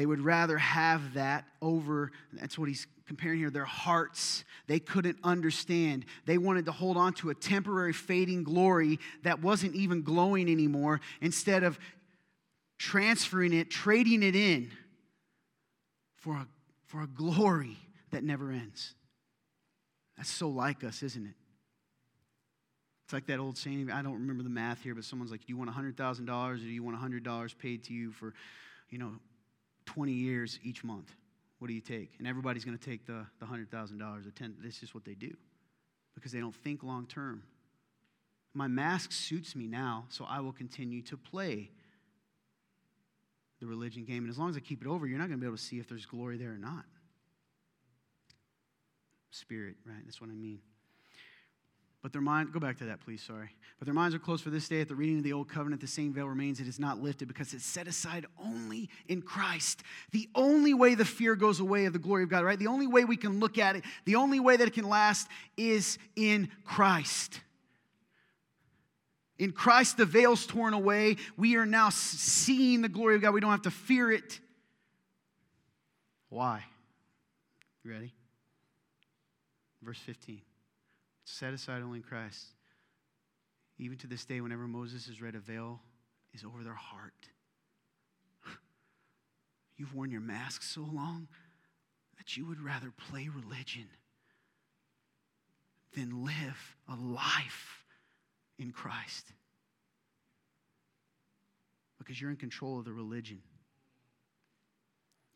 They would rather have that over, that's what he's comparing here, their hearts. They couldn't understand. They wanted to hold on to a temporary fading glory that wasn't even glowing anymore instead of transferring it, trading it in for a, for a glory that never ends. That's so like us, isn't it? It's like that old saying, I don't remember the math here, but someone's like, Do you want $100,000 or do you want $100 paid to you for, you know, 20 years each month? What do you take? And everybody's going to take the, the $100,000 or 10. That's just what they do because they don't think long term. My mask suits me now, so I will continue to play the religion game. And as long as I keep it over, you're not going to be able to see if there's glory there or not. Spirit, right? That's what I mean. But their mind, go back to that, please, sorry. But their minds are closed for this day. At the reading of the old covenant, the same veil remains. It is not lifted because it's set aside only in Christ. The only way the fear goes away of the glory of God, right? The only way we can look at it, the only way that it can last is in Christ. In Christ, the veil's torn away. We are now seeing the glory of God. We don't have to fear it. Why? You ready? Verse 15. Set aside only in Christ. Even to this day, whenever Moses is read, a veil is over their heart. You've worn your mask so long that you would rather play religion than live a life in Christ. Because you're in control of the religion.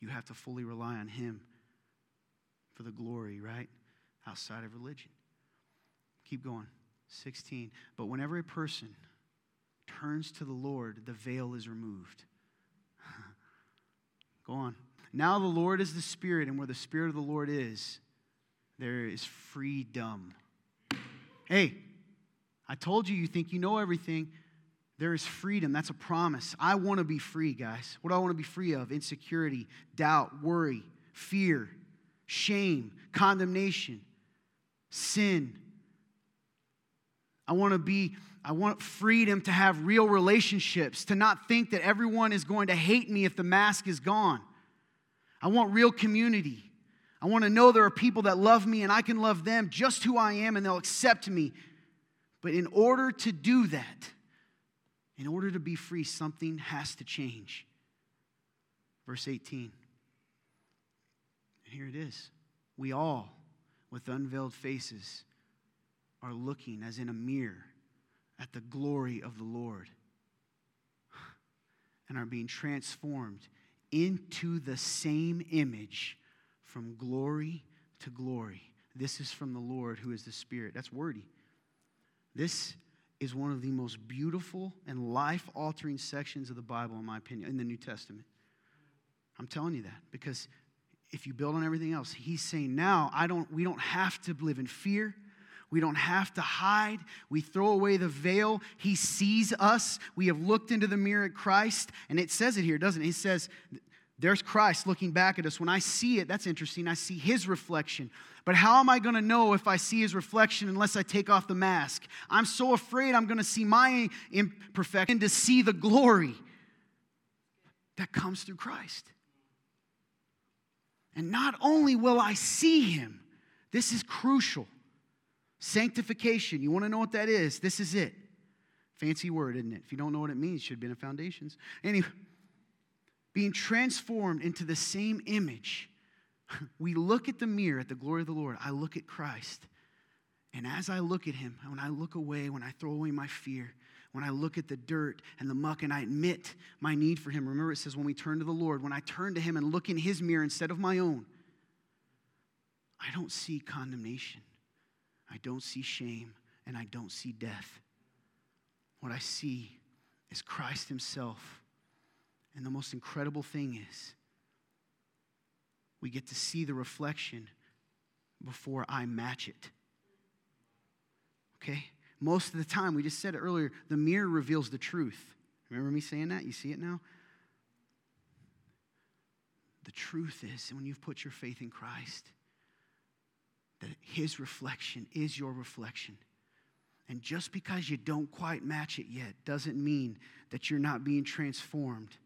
You have to fully rely on Him for the glory, right? Outside of religion. Keep going. 16. But whenever a person turns to the Lord, the veil is removed. Go on. Now the Lord is the Spirit, and where the Spirit of the Lord is, there is freedom. Hey, I told you you think you know everything. There is freedom. That's a promise. I want to be free, guys. What do I want to be free of? Insecurity, doubt, worry, fear, shame, condemnation, sin. I want to be I want freedom to have real relationships, to not think that everyone is going to hate me if the mask is gone. I want real community. I want to know there are people that love me and I can love them just who I am and they'll accept me but in order to do that, in order to be free, something has to change. Verse 18. And here it is. We all, with unveiled faces, are looking as in a mirror at the glory of the Lord and are being transformed into the same image from glory to glory. This is from the Lord who is the Spirit. That's wordy. This is one of the most beautiful and life altering sections of the Bible, in my opinion, in the New Testament. I'm telling you that because if you build on everything else, he's saying now I don't, we don't have to live in fear. We don't have to hide. We throw away the veil. He sees us. We have looked into the mirror at Christ. And it says it here, doesn't it? It says, there's Christ looking back at us. When I see it, that's interesting. I see his reflection. But how am I going to know if I see his reflection unless I take off the mask? I'm so afraid I'm going to see my imperfection to see the glory that comes through Christ. And not only will I see him, this is crucial. Sanctification, you want to know what that is? This is it. Fancy word, isn't it? If you don't know what it means, should be in foundations. Anyway, being transformed into the same image we look at the mirror, at the glory of the Lord. I look at Christ. And as I look at him, when I look away, when I throw away my fear, when I look at the dirt and the muck and I admit my need for him, remember it says when we turn to the Lord, when I turn to him and look in his mirror instead of my own, I don't see condemnation. I don't see shame and I don't see death. What I see is Christ himself. And the most incredible thing is, we get to see the reflection before I match it. Okay? Most of the time, we just said it earlier, the mirror reveals the truth. Remember me saying that? You see it now? The truth is, when you've put your faith in Christ, that his reflection is your reflection. And just because you don't quite match it yet doesn't mean that you're not being transformed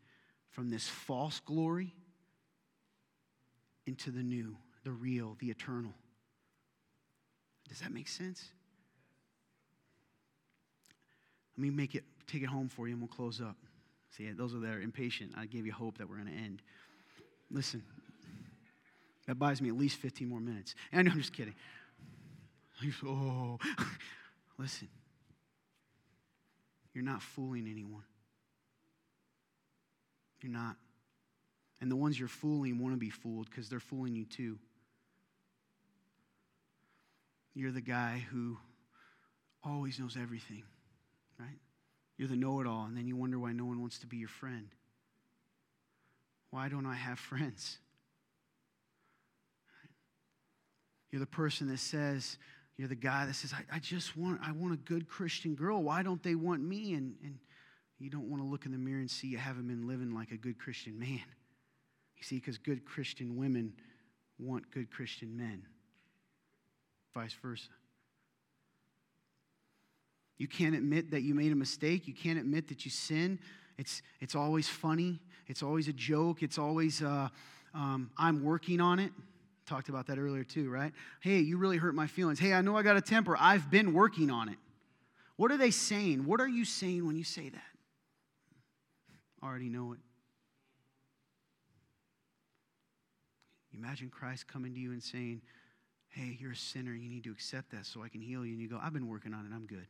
from this false glory into the new, the real, the eternal. Does that make sense? Let me make it, take it home for you and we'll close up. See, those that are impatient. I gave you hope that we're going to end. Listen, that buys me at least 15 more minutes. And I'm just kidding. Oh, listen, you're not fooling anyone. You're not. And the ones you're fooling want to be fooled because they're fooling you too. You're the guy who always knows everything, right? You're the know it all, and then you wonder why no one wants to be your friend. Why don't I have friends? You're the person that says, you're the guy that says, I, I, just want, I want a good Christian girl. Why don't they want me? And, and you don't want to look in the mirror and see you haven't been living like a good Christian man. You see, because good Christian women want good Christian men, vice versa. You can't admit that you made a mistake. You can't admit that you sin. It's, it's always funny. It's always a joke. It's always, uh, um, I'm working on it. Talked about that earlier too, right? Hey, you really hurt my feelings. Hey, I know I got a temper. I've been working on it. What are they saying? What are you saying when you say that? Already know it. Imagine Christ coming to you and saying, Hey, you're a sinner. You need to accept that so I can heal you. And you go, I've been working on it. I'm good.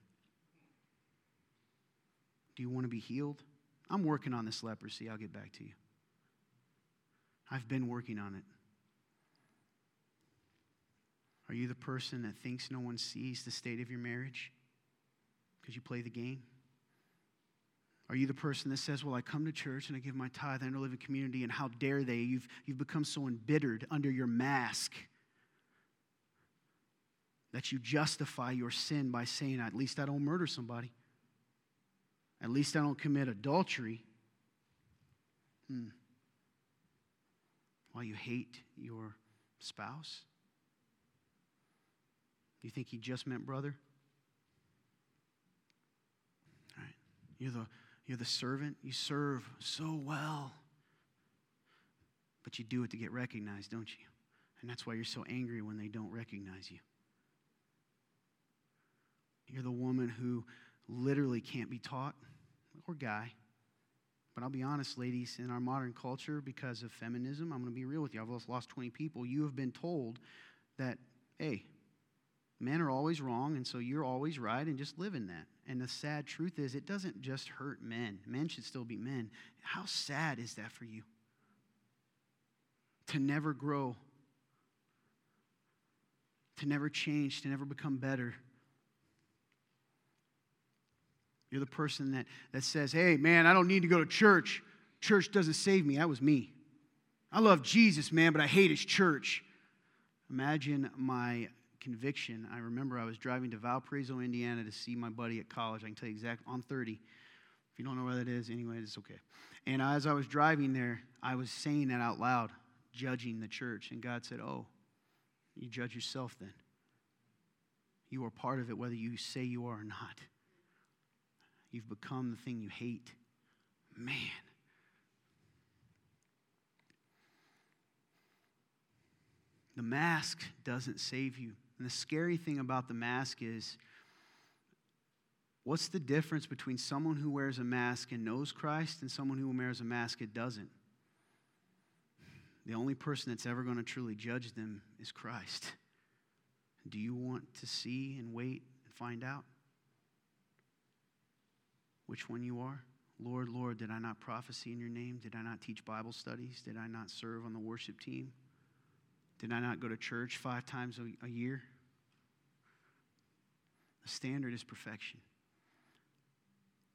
Do you want to be healed? I'm working on this leprosy. I'll get back to you. I've been working on it. Are you the person that thinks no one sees the state of your marriage because you play the game? Are you the person that says, Well, I come to church and I give my tithe, and I live in community, and how dare they? You've, you've become so embittered under your mask that you justify your sin by saying, At least I don't murder somebody. At least I don't commit adultery. Hmm. While you hate your spouse? You think he just meant brother? You're the you're the servant. You serve so well. But you do it to get recognized, don't you? And that's why you're so angry when they don't recognize you. You're the woman who literally can't be taught, or guy. But I'll be honest, ladies, in our modern culture, because of feminism, I'm going to be real with you. I've lost 20 people. You have been told that, hey, men are always wrong, and so you're always right, and just live in that. And the sad truth is, it doesn't just hurt men. Men should still be men. How sad is that for you? To never grow, to never change, to never become better. You're the person that, that says, hey, man, I don't need to go to church. Church doesn't save me. That was me. I love Jesus, man, but I hate his church. Imagine my conviction. I remember I was driving to Valparaiso, Indiana to see my buddy at college. I can tell you exactly, I'm 30. If you don't know where that is, anyway, it's okay. And as I was driving there, I was saying that out loud, judging the church. And God said, Oh, you judge yourself then. You are part of it, whether you say you are or not. You've become the thing you hate. Man. The mask doesn't save you. And the scary thing about the mask is what's the difference between someone who wears a mask and knows Christ and someone who wears a mask and doesn't? The only person that's ever going to truly judge them is Christ. Do you want to see and wait and find out which one you are? Lord, Lord, did I not prophesy in your name? Did I not teach Bible studies? Did I not serve on the worship team? Did I not go to church five times a, a year? The standard is perfection.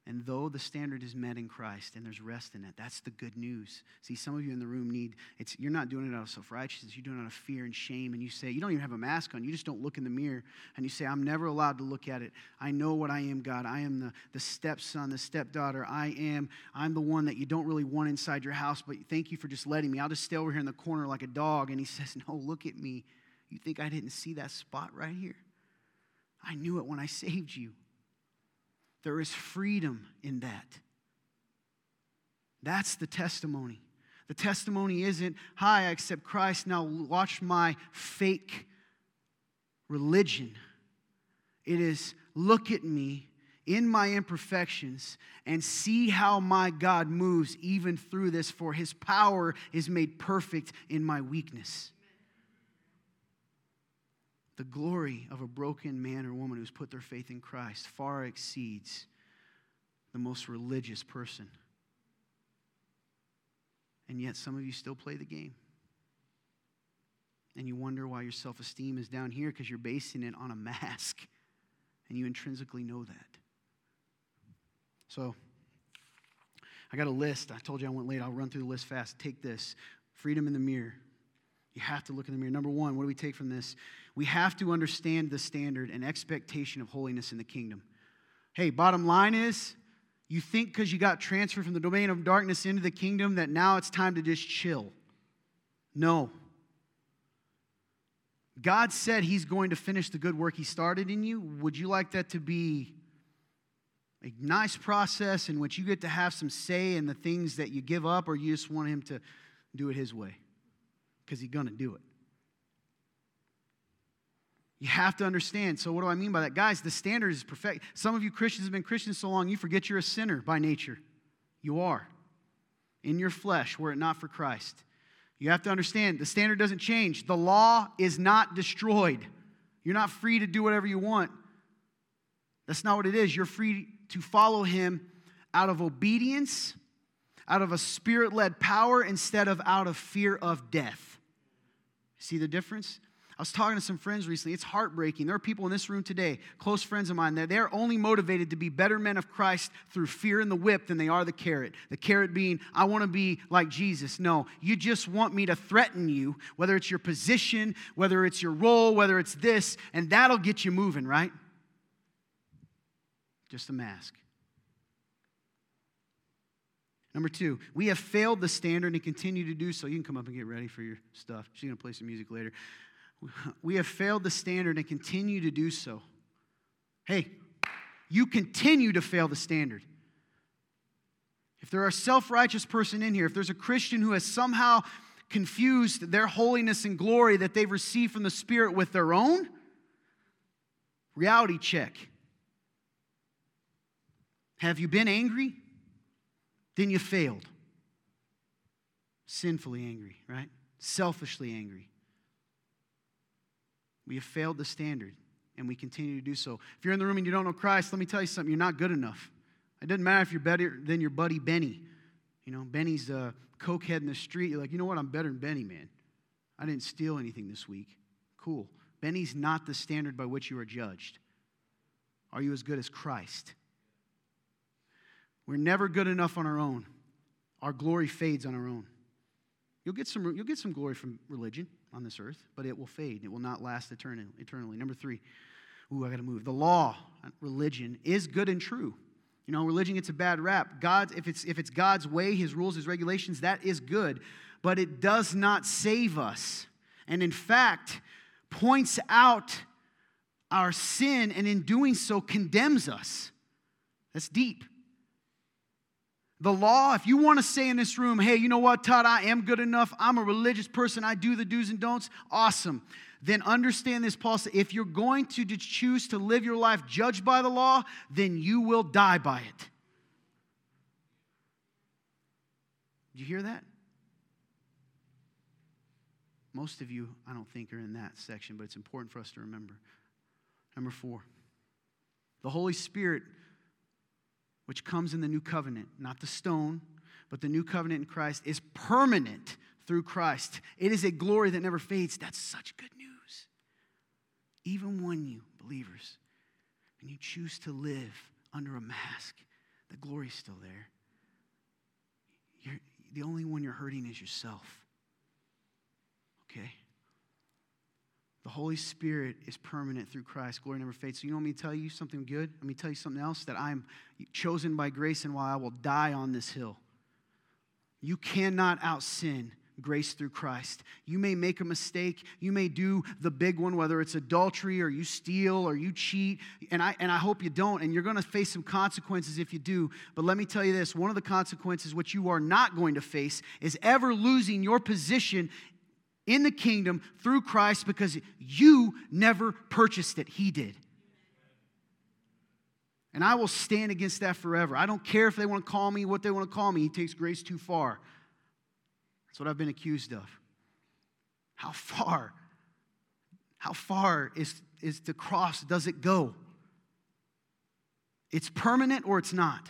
And though the standard is met in Christ and there's rest in it, that's the good news. See, some of you in the room need, it's, you're not doing it out of self righteousness, you're doing it out of fear and shame. And you say, you don't even have a mask on, you just don't look in the mirror. And you say, I'm never allowed to look at it. I know what I am, God. I am the, the stepson, the stepdaughter. I am, I'm the one that you don't really want inside your house, but thank you for just letting me. I'll just stay over here in the corner like a dog. And he says, No, look at me. You think I didn't see that spot right here? I knew it when I saved you. There is freedom in that. That's the testimony. The testimony isn't, hi, I accept Christ, now watch my fake religion. It is, look at me. in my imperfections and see how my God moves even through this, for his power is made perfect in my weakness. The glory of a broken man or woman who's put their faith in Christ far exceeds the most religious person. And yet, some of you still play the game. And you wonder why your self esteem is down here because you're basing it on a mask. And you intrinsically know that. So, I got a list. I told you I went late. I'll run through the list fast. Take this freedom in the mirror. You have to look in the mirror. Number one, what do we take from this? We have to understand the standard and expectation of holiness in the kingdom. Hey, bottom line is you think because you got transferred from the domain of darkness into the kingdom that now it's time to just chill. No. God said He's going to finish the good work He started in you. Would you like that to be a nice process in which you get to have some say in the things that you give up, or you just want Him to do it His way? Because He's going to do it. You have to understand. So, what do I mean by that? Guys, the standard is perfect. Some of you Christians have been Christians so long, you forget you're a sinner by nature. You are. In your flesh, were it not for Christ. You have to understand the standard doesn't change. The law is not destroyed. You're not free to do whatever you want. That's not what it is. You're free to follow Him out of obedience, out of a spirit led power, instead of out of fear of death. See the difference? I was talking to some friends recently. It's heartbreaking. There are people in this room today, close friends of mine, that they're only motivated to be better men of Christ through fear and the whip than they are the carrot. The carrot being, I want to be like Jesus. No, you just want me to threaten you, whether it's your position, whether it's your role, whether it's this, and that'll get you moving, right? Just a mask. Number two, we have failed the standard and continue to do so. You can come up and get ready for your stuff. She's going to play some music later. We have failed the standard and continue to do so. Hey, you continue to fail the standard. If there are self righteous person in here, if there's a Christian who has somehow confused their holiness and glory that they've received from the Spirit with their own, reality check. Have you been angry? Then you failed. Sinfully angry, right? Selfishly angry. We have failed the standard, and we continue to do so. If you're in the room and you don't know Christ, let me tell you something. You're not good enough. It doesn't matter if you're better than your buddy Benny. You know, Benny's a cokehead in the street. You're like, you know what? I'm better than Benny, man. I didn't steal anything this week. Cool. Benny's not the standard by which you are judged. Are you as good as Christ? We're never good enough on our own. Our glory fades on our own. You'll get some, you'll get some glory from religion on this earth, but it will fade. It will not last eternally. Number three, ooh, I got to move. The law, religion, is good and true. You know, religion gets a bad rap. God, if it's if it's God's way, His rules, His regulations, that is good, but it does not save us, and in fact, points out our sin, and in doing so, condemns us. That's deep. The law, if you want to say in this room, hey, you know what, Todd, I am good enough. I'm a religious person. I do the do's and don'ts. Awesome. Then understand this, Paul said, if you're going to choose to live your life judged by the law, then you will die by it. Did you hear that? Most of you, I don't think, are in that section, but it's important for us to remember. Number four, the Holy Spirit which comes in the new covenant, not the stone, but the new covenant in Christ, is permanent through Christ. It is a glory that never fades. That's such good news. Even when you, believers, and you choose to live under a mask, the glory's still there. You're, the only one you're hurting is yourself. Okay? The Holy Spirit is permanent through Christ. Glory never fades. So, you know me to tell you something good? Let me tell you something else that I'm chosen by grace and why I will die on this hill. You cannot out sin grace through Christ. You may make a mistake. You may do the big one, whether it's adultery or you steal or you cheat. And I, and I hope you don't. And you're going to face some consequences if you do. But let me tell you this one of the consequences which you are not going to face is ever losing your position in the kingdom through Christ because you never purchased it, He did. And I will stand against that forever. I don't care if they want to call me what they want to call me. He takes grace too far. That's what I've been accused of. How far? How far is, is the cross, does it go? It's permanent or it's not.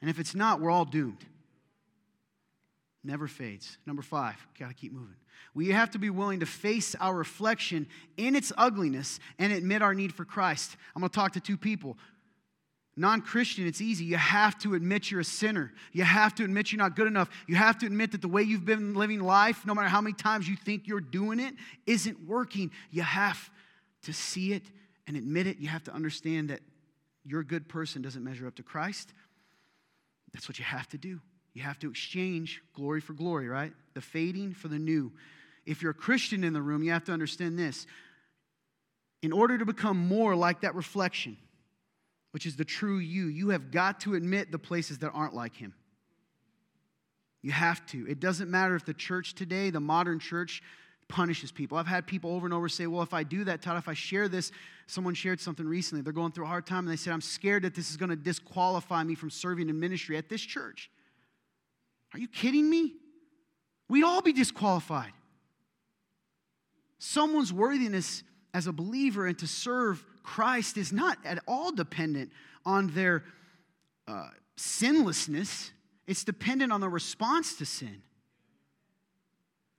And if it's not, we're all doomed. Never fades. Number five, got to keep moving. We have to be willing to face our reflection in its ugliness and admit our need for Christ. I'm going to talk to two people. Non Christian, it's easy. You have to admit you're a sinner. You have to admit you're not good enough. You have to admit that the way you've been living life, no matter how many times you think you're doing it, isn't working. You have to see it and admit it. You have to understand that your good person doesn't measure up to Christ. That's what you have to do. You have to exchange glory for glory, right? The fading for the new. If you're a Christian in the room, you have to understand this. In order to become more like that reflection, which is the true you, you have got to admit the places that aren't like him. You have to. It doesn't matter if the church today, the modern church, punishes people. I've had people over and over say, Well, if I do that, Todd, if I share this, someone shared something recently. They're going through a hard time and they said, I'm scared that this is going to disqualify me from serving in ministry at this church. Are you kidding me? We'd all be disqualified. Someone's worthiness as a believer and to serve Christ is not at all dependent on their uh, sinlessness, it's dependent on the response to sin.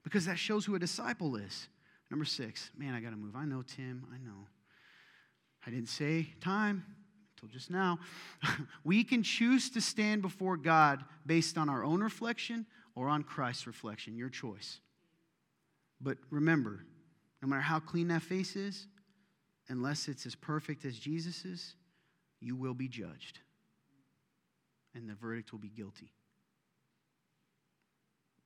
Because that shows who a disciple is. Number six, man, I got to move. I know, Tim, I know. I didn't say time just now. we can choose to stand before God based on our own reflection or on Christ's reflection, your choice. But remember, no matter how clean that face is, unless it's as perfect as Jesus's, you will be judged. And the verdict will be guilty.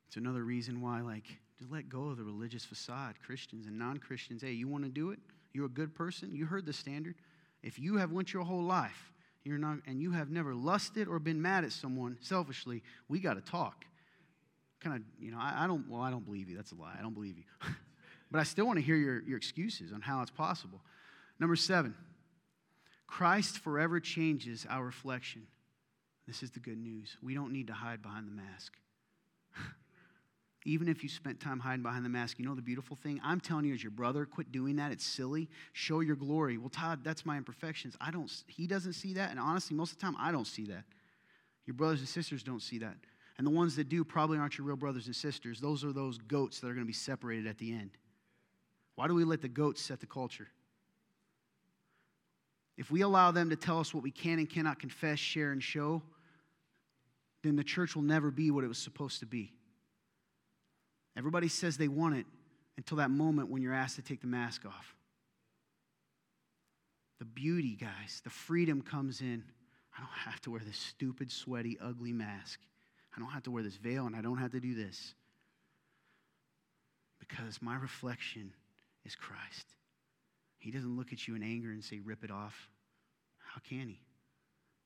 It's another reason why, like, just let go of the religious facade. Christians and non Christians, hey, you want to do it? You're a good person. You heard the standard. If you have went your whole life, you're not, and you have never lusted or been mad at someone selfishly, we got to talk. Kind of, you know, I, I, don't, well, I don't believe you. That's a lie. I don't believe you. but I still want to hear your, your excuses on how it's possible. Number seven, Christ forever changes our reflection. This is the good news. We don't need to hide behind the mask. Even if you spent time hiding behind the mask, you know the beautiful thing? I'm telling you as your brother, quit doing that. It's silly. Show your glory. Well, Todd, that's my imperfections. I don't he doesn't see that, and honestly, most of the time I don't see that. Your brothers and sisters don't see that. And the ones that do probably aren't your real brothers and sisters. Those are those goats that are going to be separated at the end. Why do we let the goats set the culture? If we allow them to tell us what we can and cannot confess, share, and show, then the church will never be what it was supposed to be. Everybody says they want it until that moment when you're asked to take the mask off. The beauty, guys, the freedom comes in. I don't have to wear this stupid, sweaty, ugly mask. I don't have to wear this veil and I don't have to do this. Because my reflection is Christ. He doesn't look at you in anger and say, rip it off. How can he?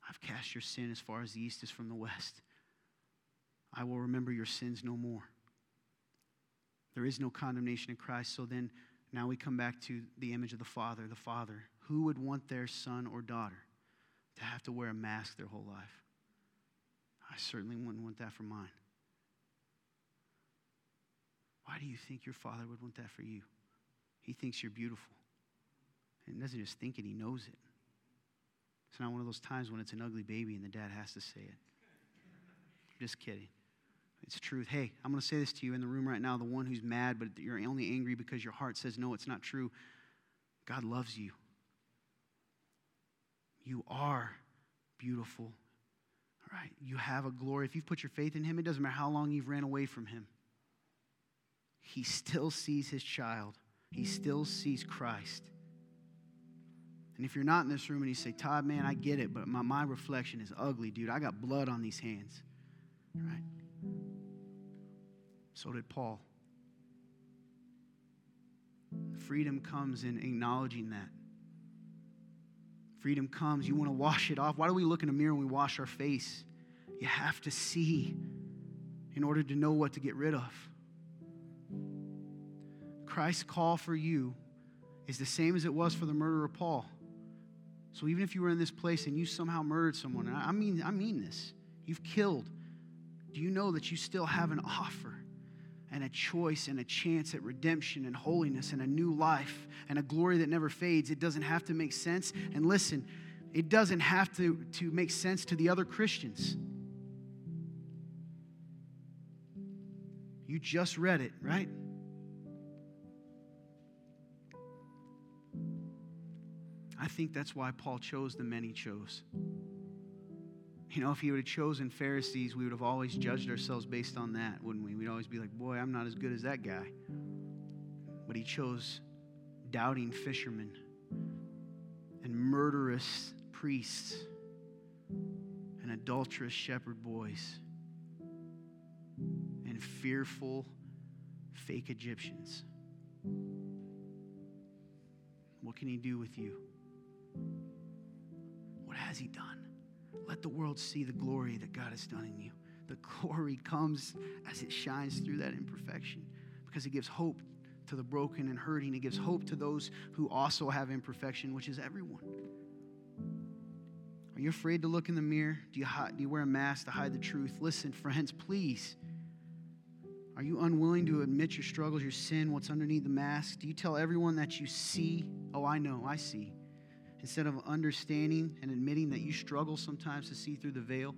I've cast your sin as far as the east is from the west. I will remember your sins no more. There is no condemnation in Christ. So then, now we come back to the image of the Father. The Father. Who would want their son or daughter to have to wear a mask their whole life? I certainly wouldn't want that for mine. Why do you think your father would want that for you? He thinks you're beautiful. And doesn't just think it, he knows it. It's not one of those times when it's an ugly baby and the dad has to say it. Just kidding. It's truth. Hey, I'm going to say this to you in the room right now the one who's mad, but you're only angry because your heart says, no, it's not true. God loves you. You are beautiful. All right? You have a glory. If you've put your faith in Him, it doesn't matter how long you've ran away from Him. He still sees His child, He still sees Christ. And if you're not in this room and you say, Todd, man, I get it, but my, my reflection is ugly, dude. I got blood on these hands. Right? So did Paul. Freedom comes in acknowledging that. Freedom comes, you want to wash it off. Why do we look in a mirror when we wash our face? You have to see in order to know what to get rid of. Christ's call for you is the same as it was for the murderer Paul. So even if you were in this place and you somehow murdered someone, I mean, I mean this, you've killed, do you know that you still have an offer and a choice and a chance at redemption and holiness and a new life and a glory that never fades? It doesn't have to make sense. And listen, it doesn't have to, to make sense to the other Christians. You just read it, right? I think that's why Paul chose the men he chose. You know, if he would have chosen Pharisees, we would have always judged ourselves based on that, wouldn't we? We'd always be like, boy, I'm not as good as that guy. But he chose doubting fishermen and murderous priests and adulterous shepherd boys and fearful fake Egyptians. What can he do with you? What has he done? Let the world see the glory that God has done in you. The glory comes as it shines through that imperfection because it gives hope to the broken and hurting. It gives hope to those who also have imperfection, which is everyone. Are you afraid to look in the mirror? Do you, hide, do you wear a mask to hide the truth? Listen, friends, please. Are you unwilling to admit your struggles, your sin, what's underneath the mask? Do you tell everyone that you see, oh, I know, I see, instead of understanding and admitting that you struggle sometimes to see through the veil?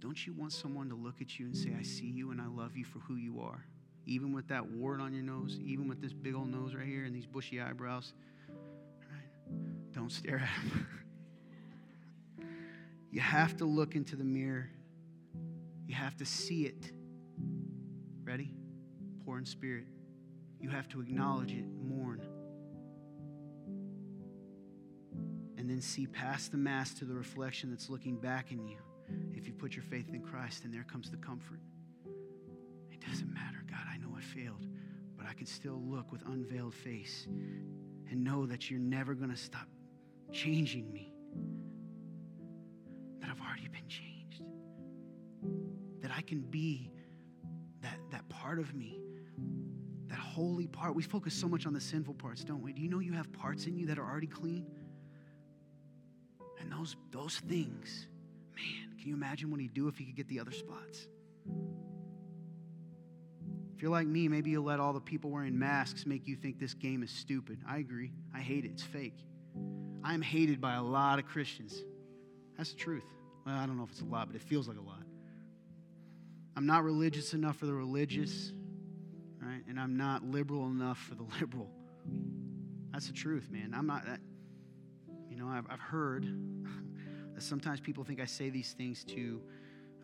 Don't you want someone to look at you and say, I see you and I love you for who you are? Even with that wart on your nose, even with this big old nose right here and these bushy eyebrows. Right? Don't stare at him. you have to look into the mirror. You have to see it. Ready? Poor in spirit. You have to acknowledge it, mourn. And then see past the mask to the reflection that's looking back in you. If you put your faith in Christ, and there comes the comfort. It doesn't matter, God, I know I failed, but I can still look with unveiled face and know that you're never going to stop changing me. That I've already been changed. That I can be that, that part of me holy part. We focus so much on the sinful parts, don't we? Do you know you have parts in you that are already clean? And those, those things, man, can you imagine what he'd do if he could get the other spots? If you're like me, maybe you'll let all the people wearing masks make you think this game is stupid. I agree. I hate it. It's fake. I'm hated by a lot of Christians. That's the truth. Well, I don't know if it's a lot, but it feels like a lot. I'm not religious enough for the religious right? And I'm not liberal enough for the liberal. That's the truth, man. I'm not that. You know, I've, I've heard that sometimes people think I say these things to,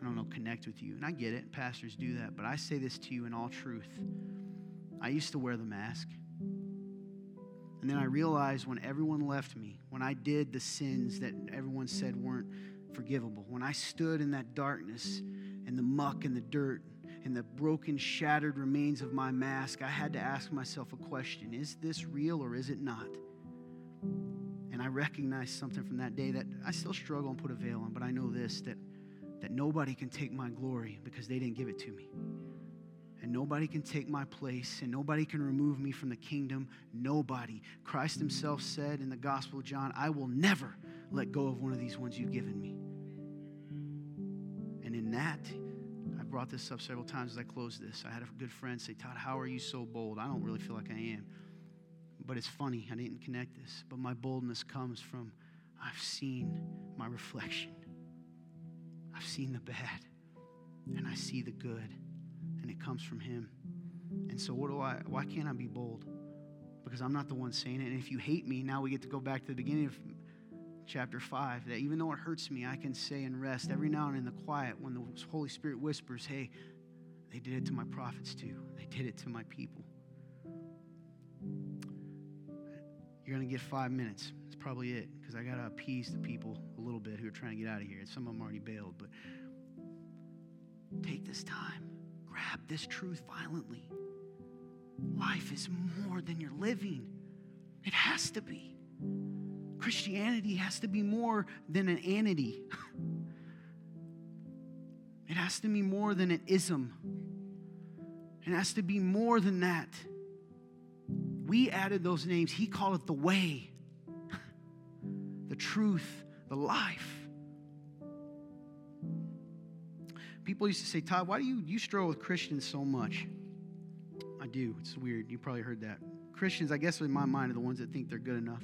I don't know, connect with you. And I get it. Pastors do that. But I say this to you in all truth. I used to wear the mask. And then I realized when everyone left me, when I did the sins that everyone said weren't forgivable, when I stood in that darkness and the muck and the dirt in the broken, shattered remains of my mask, I had to ask myself a question Is this real or is it not? And I recognized something from that day that I still struggle and put a veil on, but I know this that, that nobody can take my glory because they didn't give it to me. And nobody can take my place, and nobody can remove me from the kingdom. Nobody. Christ Himself said in the Gospel of John, I will never let go of one of these ones you've given me. And in that, brought this up several times as I closed this. I had a good friend say, Todd, how are you so bold? I don't really feel like I am. But it's funny, I didn't connect this. But my boldness comes from I've seen my reflection, I've seen the bad, and I see the good, and it comes from Him. And so, what do I, why can't I be bold? Because I'm not the one saying it. And if you hate me, now we get to go back to the beginning of chapter 5 that even though it hurts me, I can say and rest every now and in the quiet when the Holy Spirit whispers, hey, they did it to my prophets too. They did it to my people. You're going to get five minutes. That's probably it because I got to appease the people a little bit who are trying to get out of here. Some of them already bailed, but take this time. Grab this truth violently. Life is more than you're living, it has to be. Christianity has to be more than an entity. It has to be more than an ism. It has to be more than that. We added those names. He called it the way, the truth, the life. People used to say, Todd, why do you, you struggle with Christians so much? I do. It's weird. You probably heard that. Christians, I guess in my mind, are the ones that think they're good enough.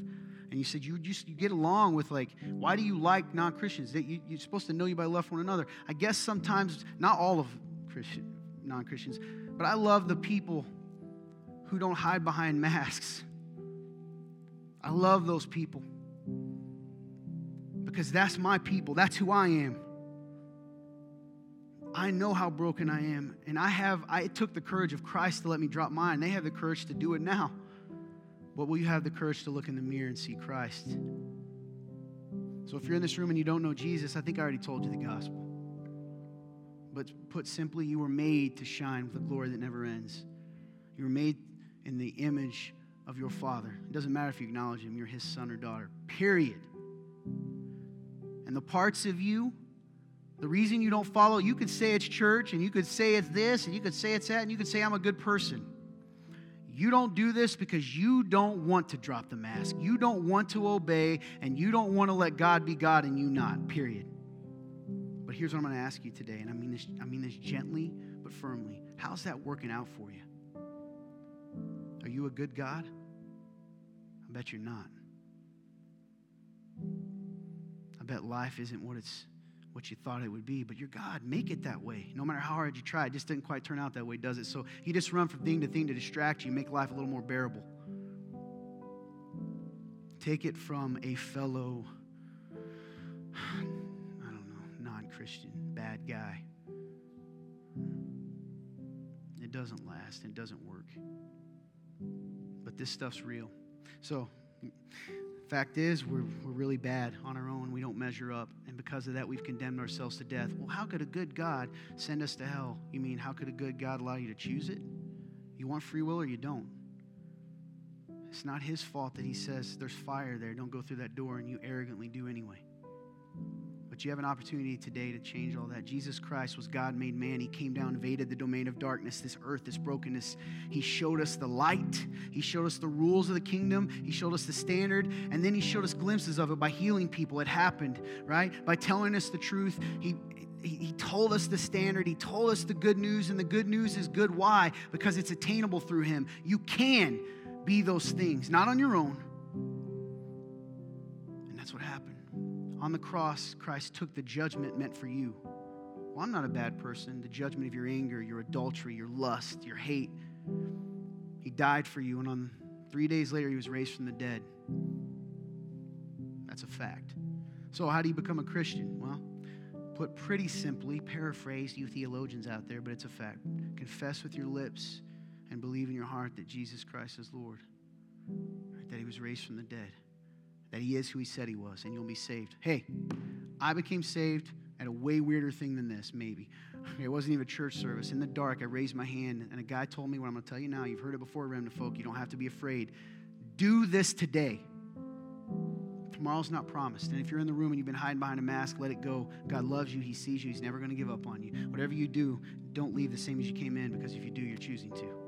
And you said you just you get along with like, why do you like non-Christians? That you, you're supposed to know you by love one another. I guess sometimes, not all of Christian non-Christians, but I love the people who don't hide behind masks. I love those people because that's my people. That's who I am. I know how broken I am, and I have. I took the courage of Christ to let me drop mine. They have the courage to do it now. But will you have the courage to look in the mirror and see Christ? So if you're in this room and you don't know Jesus, I think I already told you the gospel. But put simply, you were made to shine with a glory that never ends. You were made in the image of your Father. It doesn't matter if you acknowledge Him, you're His son or daughter, period. And the parts of you, the reason you don't follow, you could say it's church, and you could say it's this, and you could say it's that, and you could say I'm a good person. You don't do this because you don't want to drop the mask. You don't want to obey, and you don't want to let God be God and you not, period. But here's what I'm going to ask you today, and I mean this, I mean this gently but firmly. How's that working out for you? Are you a good God? I bet you're not. I bet life isn't what it's what you thought it would be, but you're God. Make it that way. No matter how hard you try, it just didn't quite turn out that way, does it? So you just run from thing to thing to distract you, make life a little more bearable. Take it from a fellow, I don't know, non Christian, bad guy. It doesn't last, it doesn't work. But this stuff's real. So, Fact is, we're, we're really bad on our own. We don't measure up. And because of that, we've condemned ourselves to death. Well, how could a good God send us to hell? You mean, how could a good God allow you to choose it? You want free will or you don't? It's not his fault that he says there's fire there. Don't go through that door, and you arrogantly do anyway. But you have an opportunity today to change all that. Jesus Christ was God made man. He came down, invaded the domain of darkness, this earth, this brokenness. He showed us the light. He showed us the rules of the kingdom. He showed us the standard. And then he showed us glimpses of it by healing people. It happened, right? By telling us the truth. He, he told us the standard. He told us the good news. And the good news is good. Why? Because it's attainable through him. You can be those things, not on your own. And that's what happened. On the cross, Christ took the judgment meant for you. Well, I'm not a bad person. The judgment of your anger, your adultery, your lust, your hate. He died for you, and on three days later, he was raised from the dead. That's a fact. So, how do you become a Christian? Well, put pretty simply, paraphrase you theologians out there, but it's a fact. Confess with your lips and believe in your heart that Jesus Christ is Lord, that he was raised from the dead that he is who he said he was, and you'll be saved. Hey, I became saved at a way weirder thing than this, maybe. It wasn't even a church service. In the dark, I raised my hand, and a guy told me what I'm going to tell you now. You've heard it before, Remnant folk. You don't have to be afraid. Do this today. Tomorrow's not promised. And if you're in the room and you've been hiding behind a mask, let it go. God loves you. He sees you. He's never going to give up on you. Whatever you do, don't leave the same as you came in because if you do, you're choosing to.